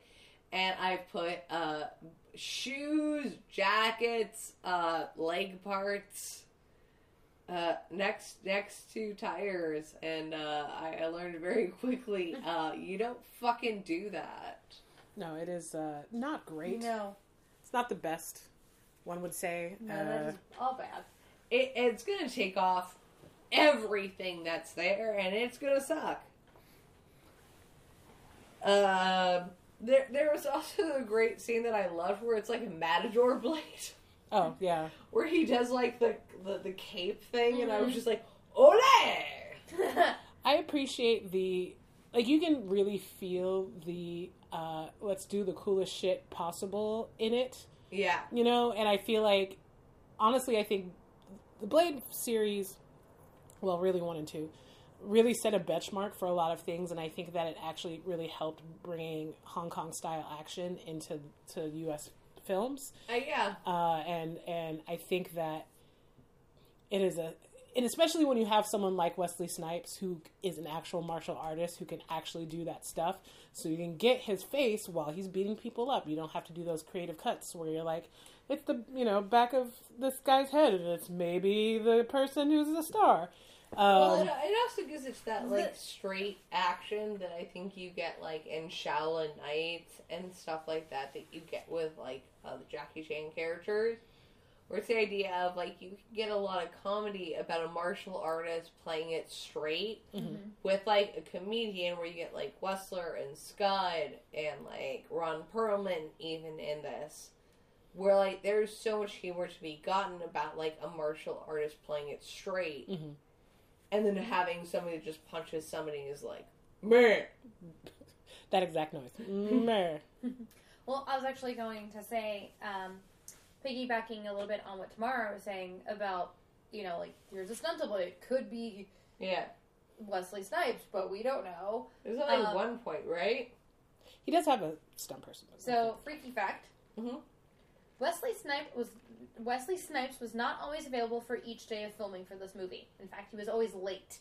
and I put uh shoes, jackets, uh leg parts. Uh, next next to tires, and uh, I, I learned very [LAUGHS] quickly. [LAUGHS] Uh, you don't fucking do that. No, it is uh, not great. No. It's not the best. One would say. No, uh, all bad. it, it's gonna take off everything that's there, and it's gonna suck. Um, there, there was also a great scene that I loved where it's like a matador [LAUGHS] blade, oh yeah. where he does like the the, the cape thing, and I was Mhm. just like, ole! [LAUGHS] I appreciate the like you can really feel the uh let's do the coolest shit possible in it, Yeah, you know, and I feel like honestly I think the Blade series well, really wanted to, really set a benchmark for a lot of things and I think that it actually really helped bringing Hong Kong style action into to US films. uh, yeah, uh, and and I think that it is a and especially when you have someone like Wesley Snipes who is an actual martial artist who can actually do that stuff. So you can get his face while he's beating people up. You don't have to do those creative cuts where you're like it's the you know back of this guy's head and it's maybe the person who's the star well, um, it, it also gives us that like it- straight action that I think you get like in Shaolin Knights and stuff like that that you get with like uh, the Jackie Chan characters. Where it's the idea of like you can get a lot of comedy about a martial artist playing it straight mhm. with like a comedian where you get like Whistler and Scud and like Ron Perlman even in this. Where like there's so much humor to be gotten about like a martial artist playing it straight Mhm. and then having somebody that just punches somebody is like man. [LAUGHS] that exact noise Meh. [LAUGHS] Well, I was actually going to say, um, piggybacking a little bit on what Tamara was saying about, you know, like, here's a stunt double. It could be Yeah. Wesley Snipes, but we don't know. There's only Um, one point, right? he does have a stunt person So, freaky fact. Mhm. Wesley Snipes was Wesley Snipes was not always available for each day of filming for this movie. In fact, he was always late.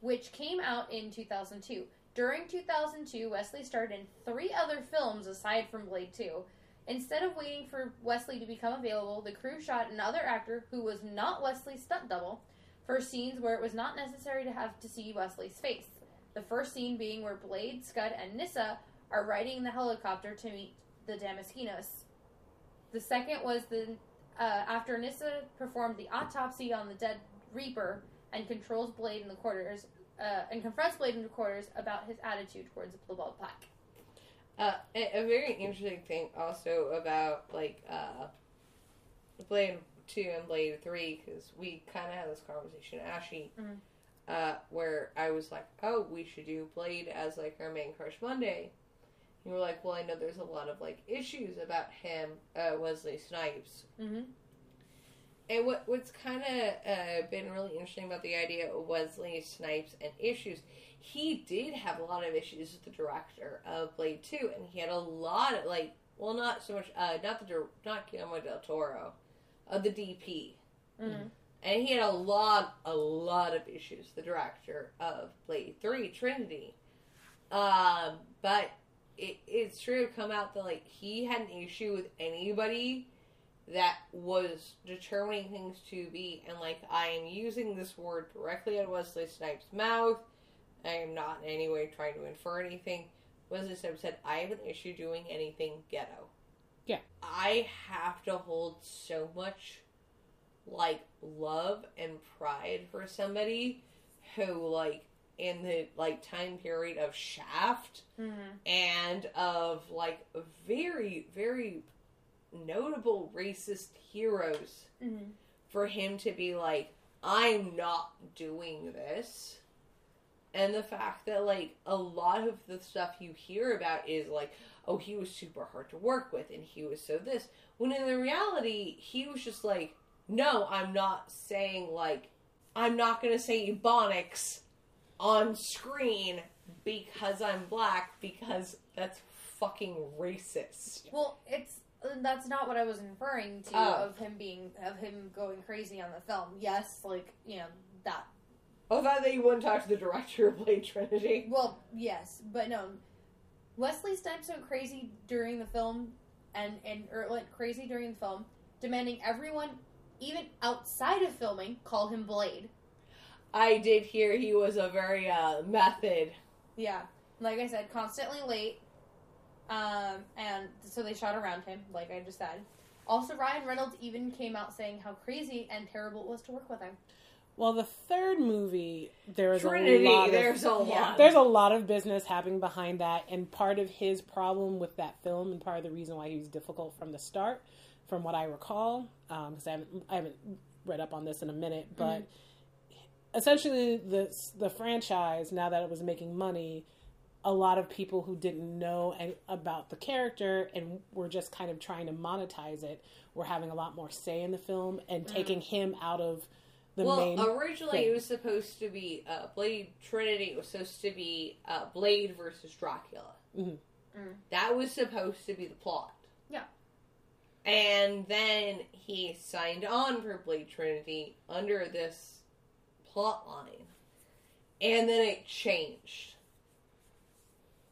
Which came out in 2002. During 2002, Wesley starred in three other films aside from Blade 2. Instead of waiting for Wesley to become available, the crew shot another actor who was not Wesley's stunt double for scenes where it was not necessary to have to see Wesley's face. The first scene being where Blade, Scud, and Nyssa are riding the helicopter to meet the Damaskinos. The second was the uh, after Nyssa performed the autopsy on the dead Reaper and controls Blade in the quarters uh, and confronts Blade in the quarters about his attitude towards the Blue Pack. Uh, a, a very interesting thing also about like uh, Blade Two and Blade Three because we kind of had this conversation, Ashy, Mhm. uh, where I was like, "Oh, we should do Blade as like our main crush Monday." You were like, "Well, I know there's a lot of like issues about him, uh, Wesley Snipes." Mm-hmm. And what what's kind of uh, been really interesting about the idea of Wesley Snipes and issues, he did have a lot of issues with the director of Blade Two, and he had a lot of like, well, not so much, uh, not the not Guillermo del Toro, uh, the DP, Mm-hmm. and he had a lot, a lot of issues. The director of Blade Three, Trinity, um, but it, it's true to come out that like he had an issue with anybody that was determining things to be, and like I am using this word directly out of Wesley Snipes' mouth. I am not in any way trying to infer anything. Wesley Snipes said, "I have an issue doing anything ghetto." Yeah. I have to hold so much like love and pride for somebody who like in the like time period of Shaft Mm-hmm. and of like very very notable racist heroes Mm-hmm. for him to be like, I'm not doing this. And the fact that, like, a lot of the stuff you hear about is like, oh, he was super hard to work with and he was so this. When in the reality, he was just like, no, I'm not saying, like, I'm not going to say Ebonics on screen because I'm black because that's fucking racist. Well, it's that's not what I was referring to Oh. of him being of him going crazy on the film. Yes, like you know that. Oh, I thought that you wouldn't talk to the director of Blade Trinity. Well, yes, but no. Wesley Snipes went crazy during the film, and and or went crazy during the film, demanding everyone, even outside of filming, call him Blade. I did hear he was a very uh, method. Yeah, like I said, constantly late. Um, and so they shot around him, like I just said. Also, Ryan Reynolds even came out saying how crazy and terrible it was to work with him. Well, the third movie, there is Trinity, a lot of there's a lot. Yeah. there's a lot of business happening behind that, and part of his problem with that film, and part of the reason why he was difficult from the start, from what I recall, because I haven't I haven't read up on this in a minute, but essentially the the franchise now that it was making money, a lot of people who didn't know a- about the character and were just kind of trying to monetize it were having a lot more say in the film and taking him out of the well, main. originally thing. it was supposed to be uh, Blade Trinity was supposed to be uh, Blade versus Dracula. Mhm. Mm. That was supposed to be the plot. Yeah. And then he signed on for Blade Trinity under this plot line. And then it changed.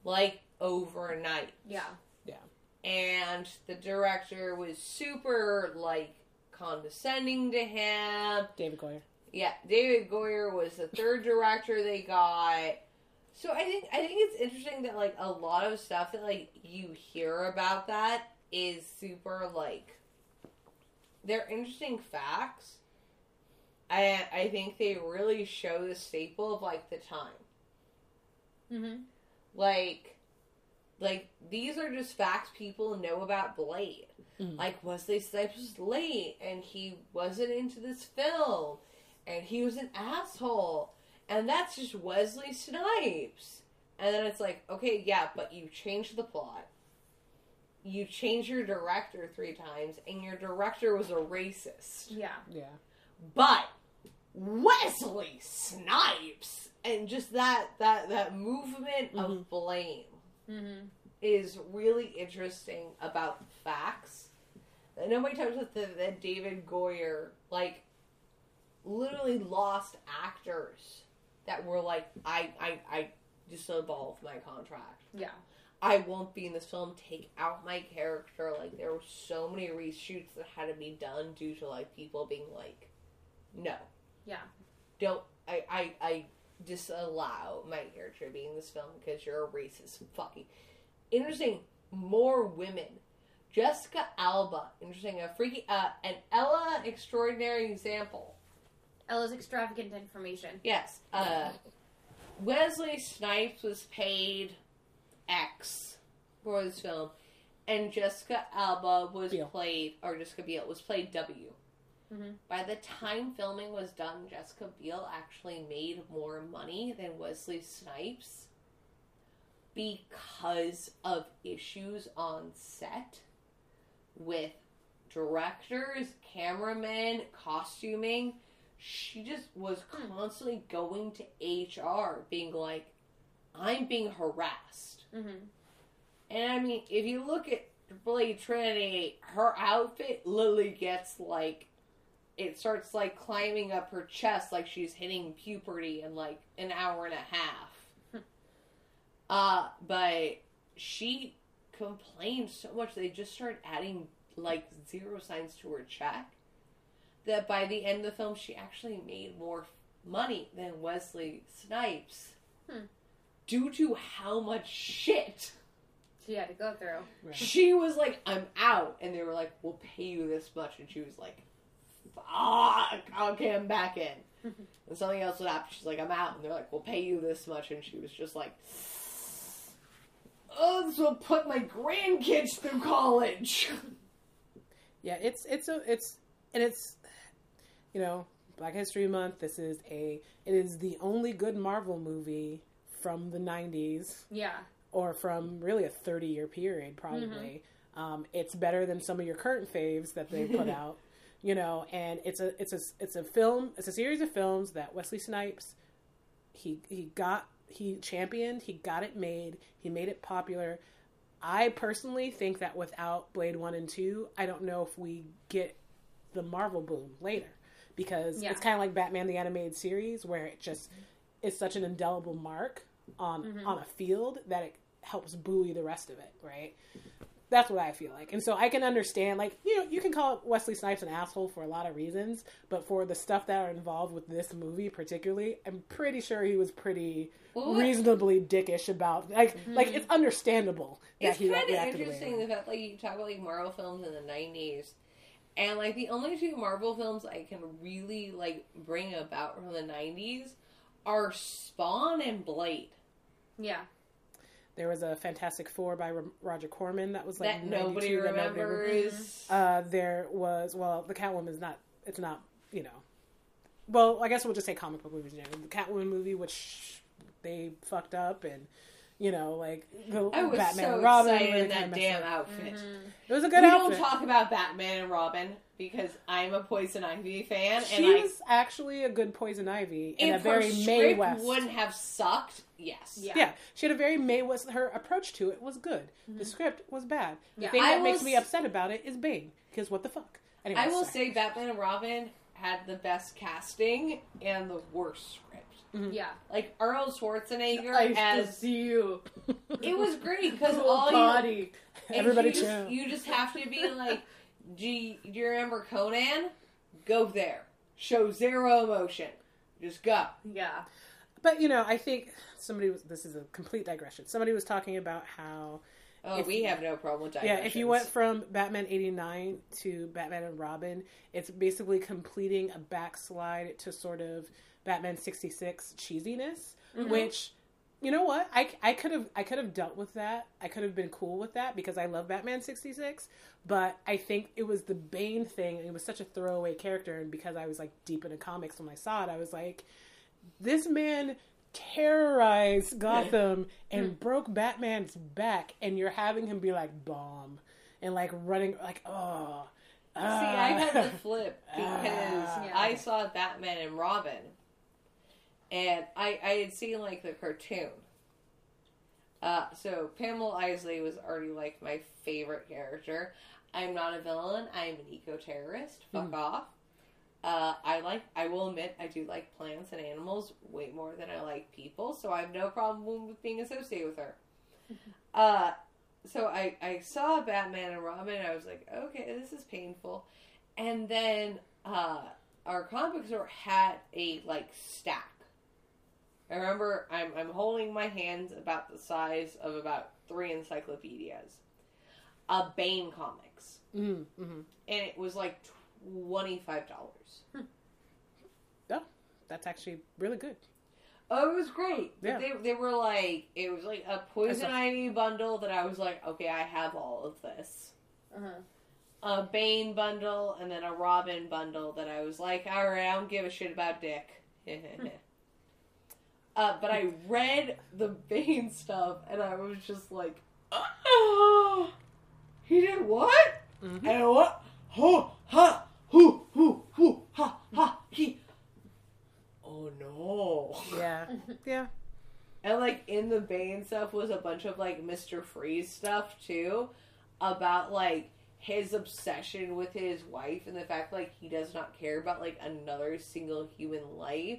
Like overnight. Yeah. Yeah. And the director was super, like, condescending to him. David Goyer. Yeah, David Goyer was the third director they got. So I think I think it's interesting that like a lot of stuff that like you hear about that is super like they're interesting facts. I I think they really show the staple of like the time. Mm-hmm. Like like these are just facts people know about Blade. Mhm. Like Wesley Snipes was late and he wasn't into this film and he was an asshole. And that's just Wesley Snipes. And then it's like, okay, yeah, but you changed the plot. You changed your director three times, and your director was a racist. Yeah. Yeah. But Wesley Snipes and just that that that movement of Mhm. blame Mm-hmm. is really interesting about facts. Nobody talks about the, that David Goyer like literally lost actors that were like, I I I just dissolved my contract. Yeah. I won't be in this film. Take out my character. Like there were so many reshoots that had to be done due to like people being like, no, Yeah. don't. I I I disallow my character being this film because you're a racist. Fucking interesting. More women. Jessica Alba. Interesting. A freaky. Uh, an Ella extraordinary example. Ella's extravagant information. Yes. Uh, Wesley Snipes was paid X for this film, and Jessica Alba was Biel. played, or Jessica Biel was played W. Mhm. By the time filming was done, Jessica Biel actually made more money than Wesley Snipes because of issues on set with directors, cameramen, costuming she just was constantly going to HR being like, I'm being harassed. Mm-hmm. And I mean, if you look at Blade Trinity, her outfit literally gets like, it starts like climbing up her chest like she's hitting puberty in like an hour and a half. uh, but she complained so much they just started adding like zero signs to her check that by the end of the film she actually made more money than Wesley Snipes Hmm. due to how much shit She had to go through. Right. she was like, I'm out. And they were like, we'll pay you this much. And she was like, fuck, okay, I'm back in. [LAUGHS] and something else would happen. She's like, I'm out. And they're like, we'll pay you this much. And she was just like, oh, this will put my grandkids through college. [LAUGHS] Yeah, it's it's a it's and it's you know, Black History Month. This is a it is the only good Marvel movie from the '90s Yeah. or from really a 30 year period probably um, it's better than some of your current faves that they put [LAUGHS] out you know and it's a it's a it's a film it's a series of films that wesley snipes he he got he championed he got it made he made it popular i personally think that without blade 1 and 2 i don't know if we get the marvel boom later because Yeah. it's kind of like batman the animated series where it just is such an indelible mark on Mm-hmm. on a field that it helps buoy the rest of it right that's what I feel like. And so I can understand, like, you know, you can call Wesley Snipes an asshole for a lot of reasons, but for the stuff that are involved with this movie particularly, I'm pretty sure he was pretty Well, reasonably dickish about like mhm. like it's understandable that It's he kind of reacted the way interesting he the fact like you talk about like Marvel films in the '90s, and like the only two Marvel films I can really like bring about from the '90s are Spawn and Blade. Yeah. There was a Fantastic Four by Roger Corman that was like that nobody 92 that nobody remembers. Uh, there was well, the Catwoman is not. It's not. You know. Well, I guess we'll just say comic book movies. in general. The Catwoman movie, which they fucked up, and you know, like the I was Batman so and Robin. excited in that damn up. outfit. Mm-hmm. It was a good we outfit. don't talk about Batman and Robin because I'm a Poison Ivy fan, she and I was actually a good Poison Ivy and a very her Mae script West. wouldn't have sucked, yes. Yeah. Yeah, she had a very Mae West. Her approach to it was good. The mm-hmm. script was bad. The Yeah. thing I that makes will me upset about it is Bane. Because what the fuck? Anyway, I will sorry. say Batman and Robin had the best casting and the worst script. Mm-hmm. Yeah. Like Arnold Schwarzenegger I as see you. it was great because all body. and Everybody you just, you just have to be like, do you, do you remember Conan? Go there. Show zero emotion. Just go. Yeah. But you know, I think somebody was. This is a complete digression. Somebody was talking about how Oh, If- we have no problem with yeah, if you went from Batman '89 to Batman and Robin, it's basically completing a backslide to sort of Batman '66 cheesiness, mm-hmm. which. You know what? I, I could have I could have dealt with that. I could have been cool with that because I love Batman sixty six. But I think it was the Bane thing. It was such a throwaway character, and because I was like deep into comics when I saw it, I was like, this man terrorized Gotham and hmm. broke Batman's back, and you're having him be like bomb and like running like oh. See, I had the ah. flip [LAUGHS] ah. because Yeah. I saw Batman and Robin, and I I had seen like the cartoon. Uh, so Pamela Isley was already like my favorite character. I'm not a villain. I'm an eco-terrorist. Fuck off. Uh, I like. I will admit, I do like plants and animals way more than I like people. So I have no problem with being associated with her. [LAUGHS] Uh, so I, I saw Batman and Robin and I was like, okay, this is painful. And then uh, our comic store had a like stack. I remember I'm I'm holding my hands about the size of about three encyclopedias. A Bane comics. Mm, hmm And it was like twenty five dollars. Oh, that's actually really good. Oh, it was great. Yeah. They, they were like, it was like a Poison saw- Ivy bundle that I was like, okay, I have all of this. Uh-huh. A Bane bundle and then a Robin bundle that I was like, alright, I don't give a shit about Dick. [LAUGHS] uh, but I read the Bane stuff and I was just like, oh, he did what? Mhm. And what? Ho, ha, hoo, hoo, hoo, ha, ha, he. Oh no. Yeah, [LAUGHS] yeah. And like in the Bane stuff was a bunch of like Mr. Freeze stuff too, about like his obsession with his wife and the fact like he does not care about like another single human life,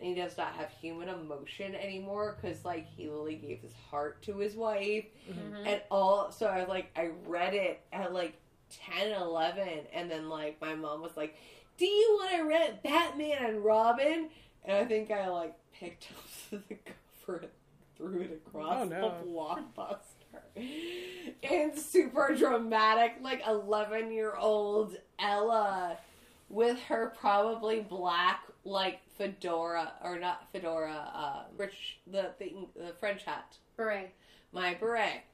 and he does not have human emotion anymore because like he literally gave his heart to his wife, mm-hmm. and all. So I was like I read it at like 10, 11, and then like my mom was like, "Do you want to read Batman and Robin?" And I think I like picked up [LAUGHS] the cover and threw it across Oh, no. the blockbuster. And super dramatic, like eleven year old Ella with her probably black like fedora or not fedora, uh, rich the the the French hat Beret. my beret.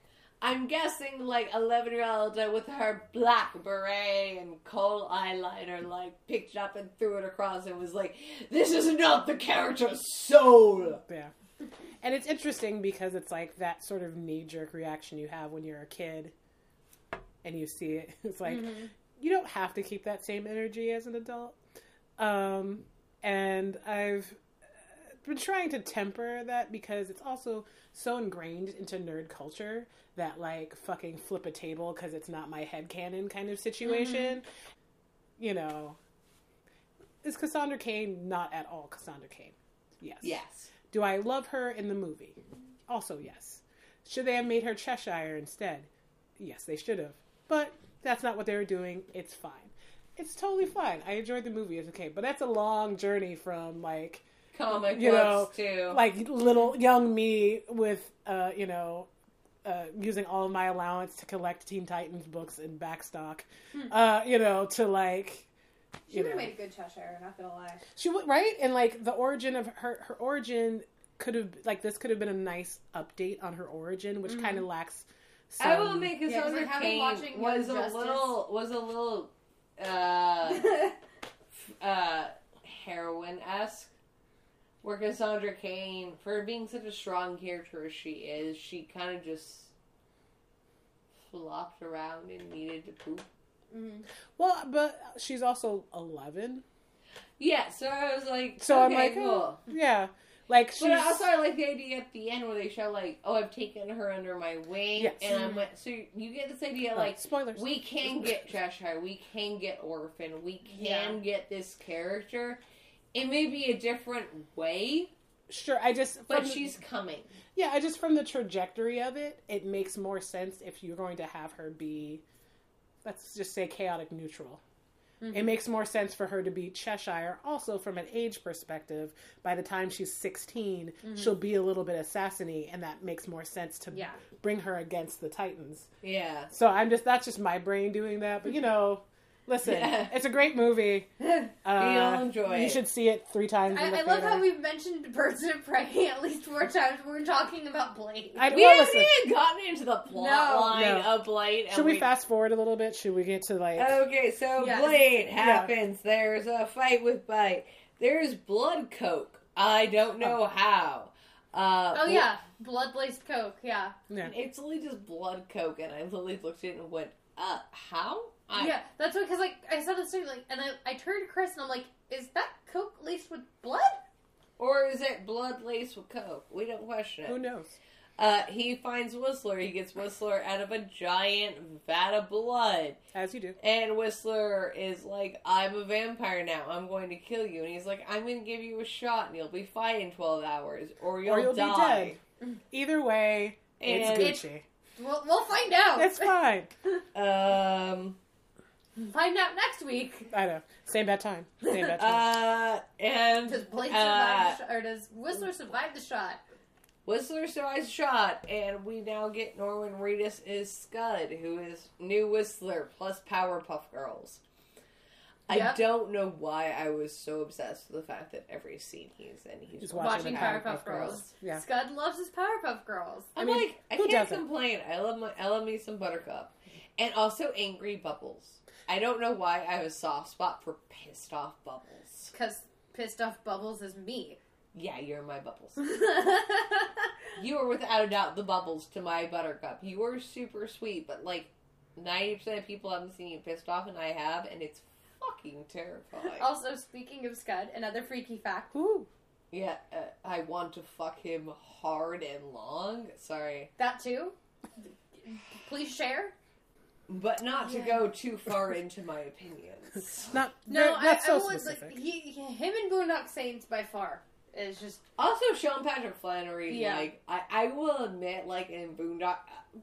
I'm guessing like 11 year old with her black beret and kohl eyeliner like picked it up and threw it across and was like, "This is not the character's soul." Yeah. And it's interesting because it's like that sort of knee jerk reaction you have when you're a kid and you see it. [LAUGHS] It's like, you don't have to keep that same energy as an adult. Um, and I've been trying to temper that because it's also so ingrained into nerd culture that like fucking flip a table because it's not my head headcanon kind of situation. Mm-hmm. You know, is Cassandra Cain not at all Cassandra Cain? Yes. Yes. Do I love her in the movie? Also, yes. Should they have made her Cheshire instead? Yes, they should have. But that's not what they were doing. It's fine. It's totally fine. I enjoyed the movie. It's okay. But that's a long journey from like Comic You know, books too. like little young me with uh, you know, uh, using all of my allowance to collect Teen Titans books in backstock. Uh, you know, to like She would have made a good Cheshire, not gonna lie. She would right, and like the origin of her her origin could have like this could have been a nice update on her origin, which kind of lacks. Some, I will make Yeah, 'cause, Cassandra like, having Cain watching was a Justice- little was a little uh [LAUGHS] uh heroine esque. Where Cassandra Cain, for being such a strong character as she is, she kind of just flopped around and needed to poop. Mhm. well, but she's also eleven, Yeah, so I was like, so I'm like, cool. oh, yeah, like she's But I also I like the idea at the end where they show like, oh, I've taken her under my wing, Yes. and I'm like, so you get this idea oh, like spoilers. we can get Cheshire, we can get Orphan, we can Yeah. get this character. It may be a different way, sure, I just but the- she's coming. yeah, I just from the trajectory of it, it makes more sense if you're going to have her be, let's just say chaotic neutral. It mm-hmm. makes more sense for her to be Cheshire. Also, from an age perspective, by the time she's 16, mm-hmm. she'll be a little bit assassiny, and that makes more sense to Yeah. bring her against the Titans. Yeah. So I'm just that's just my brain doing that. But you mm-hmm. know, listen, Yeah. it's a great movie. [LAUGHS] Uh, You'll enjoy You should see it three times. I, in the I love how we've mentioned Birds of Prey [LAUGHS] at least four times when we're talking about Blade. I, We well, haven't listen, even gotten into the plot No. line No. of Blade. should we fast forward a little bit? Should we get to like? Okay, so Yes. Blade happens. There's a fight with Bite. There's blood coke. I don't know how. Uh, oh yeah, blood laced coke. Yeah, yeah. It's literally just blood coke, and I literally looked at it and went, uh, how? I, yeah. That's what because like I saw the story like, and I I turned to Chris and I'm like, is that coke laced with blood? Or is it blood laced with coke? We don't question it. Who knows? Uh, he finds Whistler. He gets Whistler out of a giant vat of blood. As you do. And Whistler is like, I'm a vampire now. I'm going to kill you. And he's like, I'm going to give you a shot and you'll be fine in 12 hours. Or you'll, or you'll die. be dead. Either way, it's And- Gucci. We'll we'll find out. It's fine. [LAUGHS] Um, find out next week. I know. Same bad time. Same bad [LAUGHS] time. uh, and Does Blade uh, survive the sh- or does Whistler survive the shot? Whistler survives the shot, and we now get Norman Reedus is Scud, who is new Whistler plus Powerpuff Girls. I Yep. don't know why I was so obsessed with the fact that every scene he's in, he's, He's Watching, Watching the Powerpuff, Girls. Yeah. Scud loves his Powerpuff Girls. I'm I mean, like, I can't doesn't? complain. I love my, I love me some Buttercup, and also Angry Bubbles. I don't know why I have a soft spot for pissed off Bubbles. Because pissed off Bubbles is me. Yeah, you're my Bubbles. [LAUGHS] You are without a doubt the Bubbles to my Buttercup. You are super sweet, but like ninety percent of people haven't seen you pissed off, and I have, and it's fucking terrifying. also, speaking of Scud, another freaky fact. Ooh. Yeah, uh, I want to fuck him hard and long. Sorry, That too. Please share. But not to go too far into my opinions. [LAUGHS] Not No, very- I, not so I will, like, specific. he, he, him and Boondock Saints by far is just Also, Sean Patrick Flanery, Yeah. like I, I will admit, like in Boondock,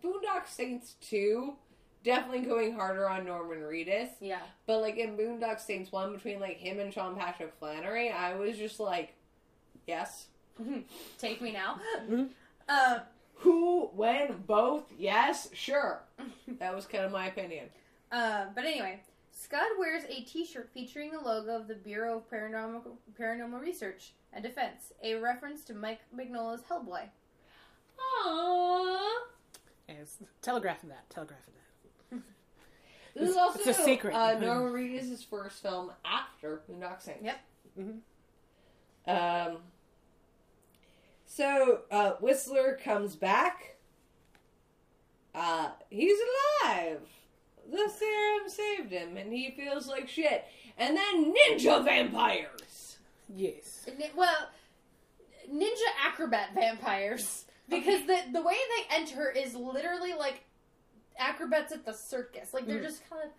Boondock Saints two, definitely going harder on Norman Reedus. yeah. But like in Boondock Saints one, between like him and Sean Patrick Flanery, I was just like, yes. [LAUGHS] Take me now. Mhm. Uh, Who, when, both, yes, sure. [LAUGHS] That was kind of my opinion. uh, but anyway, Scud wears a T-shirt featuring the logo of the Bureau of Paranormal Paranormal Research and Defense, a reference to Mike Mignola's Hellboy. Aww. Yes, telegraphing that, telegraphing that. [LAUGHS] This is also it's a secret. Uh, Norman Reedus' first film after Boondock Saints. Yep. Um. So uh, Whistler comes back. Uh, he's alive. The serum saved him, and he feels like shit. And then ninja vampires. Yes. Ni- Well, ninja acrobat vampires. Because the the way they enter is literally like acrobats at the circus. Like they're Mm. just kind of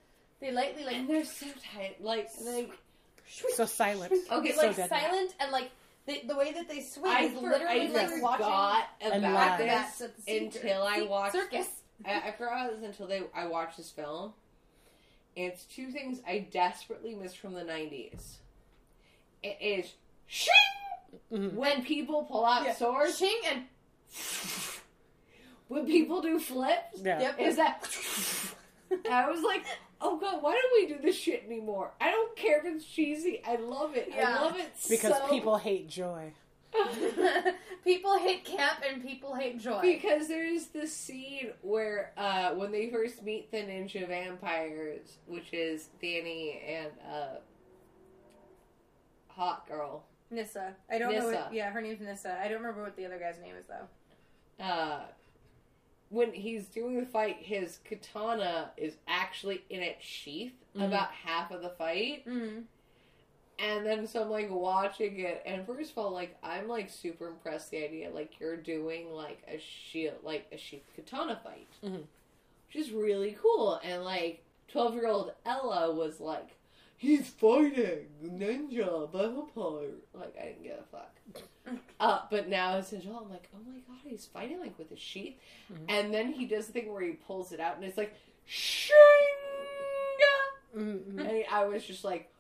they lightly like And they're so tight. Like, like So silent. Okay, It's so like deadly. silent and like the, the way that they swing I, is for, literally I like watching forgot And about acrobats this at the until I See, watched circus. I, I forgot this until they I watched this film. And it's two things I desperately missed from the nineties. It is shing Mhm. when people pull out Yeah. swords. Ching and When people do flips. Yeah. yep. Is that [LAUGHS] I was like, oh god, why don't we do this shit anymore? I don't care if it's cheesy. I love it. Yeah. I love it Because so people hate joy. [LAUGHS] people hate camp and people hate joy. Because there's this scene where uh, when they first meet the ninja vampires, which is Danny and uh, Hot Girl, Nyssa. I don't know. What, yeah, her name's Nyssa. I don't remember what the other guy's name is though. uh, when he's doing the fight, his katana is actually in its sheath Mhm. about half of the fight. Mm-hmm. And then so I'm like watching it, and first of all, like I'm like super impressed the idea like you're doing like a shield, like a sheath katana fight, Mhm. which is really cool. And like twelve year old Ella was like, he's fighting ninja vampire. Like I didn't give a fuck. [LAUGHS] Uh, but now it's in I'm like, oh my god, he's fighting like with a sheath, Mhm. and then he does the thing where he pulls it out, and it's like, shing. Mm-hmm. And I was just like,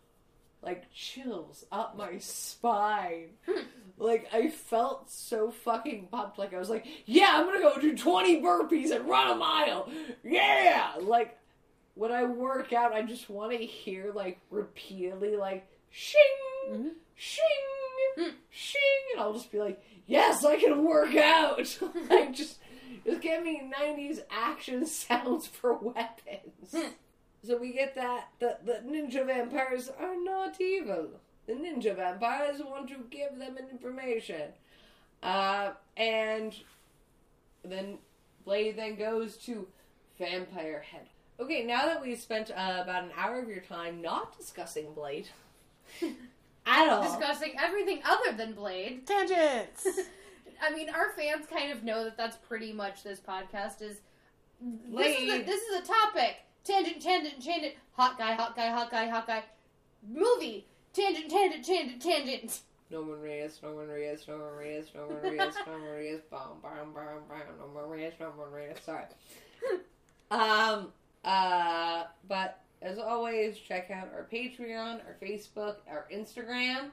like chills up my spine. [LAUGHS] like I felt so fucking pumped. Like I was like, yeah, I'm gonna go do 20 burpees and run a mile. Yeah, like when I work out, I just want to hear like repeatedly like shing, Mhm. shing, Hmm. shing, and I'll just be like, yes, I can work out. [LAUGHS] like [LAUGHS] just. Just give me 90s action [LAUGHS] sounds for weapons. Hmm. So we get that the, the ninja vampires are not evil. The ninja vampires want to give them information. Uh, and then Blade then goes to Vampire Head. Okay, now that we've spent uh, about an hour of your time not discussing Blade [LAUGHS] at all. Discussing everything other than Blade. Tangents. [LAUGHS] I mean, our fans kind of know that that's pretty much this podcast is. This is, a, this is a topic. Tangent, tangent, tangent. Hot guy, hot guy, hot guy, hot guy. Movie. Tangent, tangent, tangent, tangent. Norman Reedus, Norman Reedus, Norman Reedus, Norman Reedus, [LAUGHS] Norman Reedus, bam, bam, bam, bam, Norman Reedus, Norman Reedus. Sorry. Um. Uh. But as always, check out our Patreon, our Facebook, our Instagram.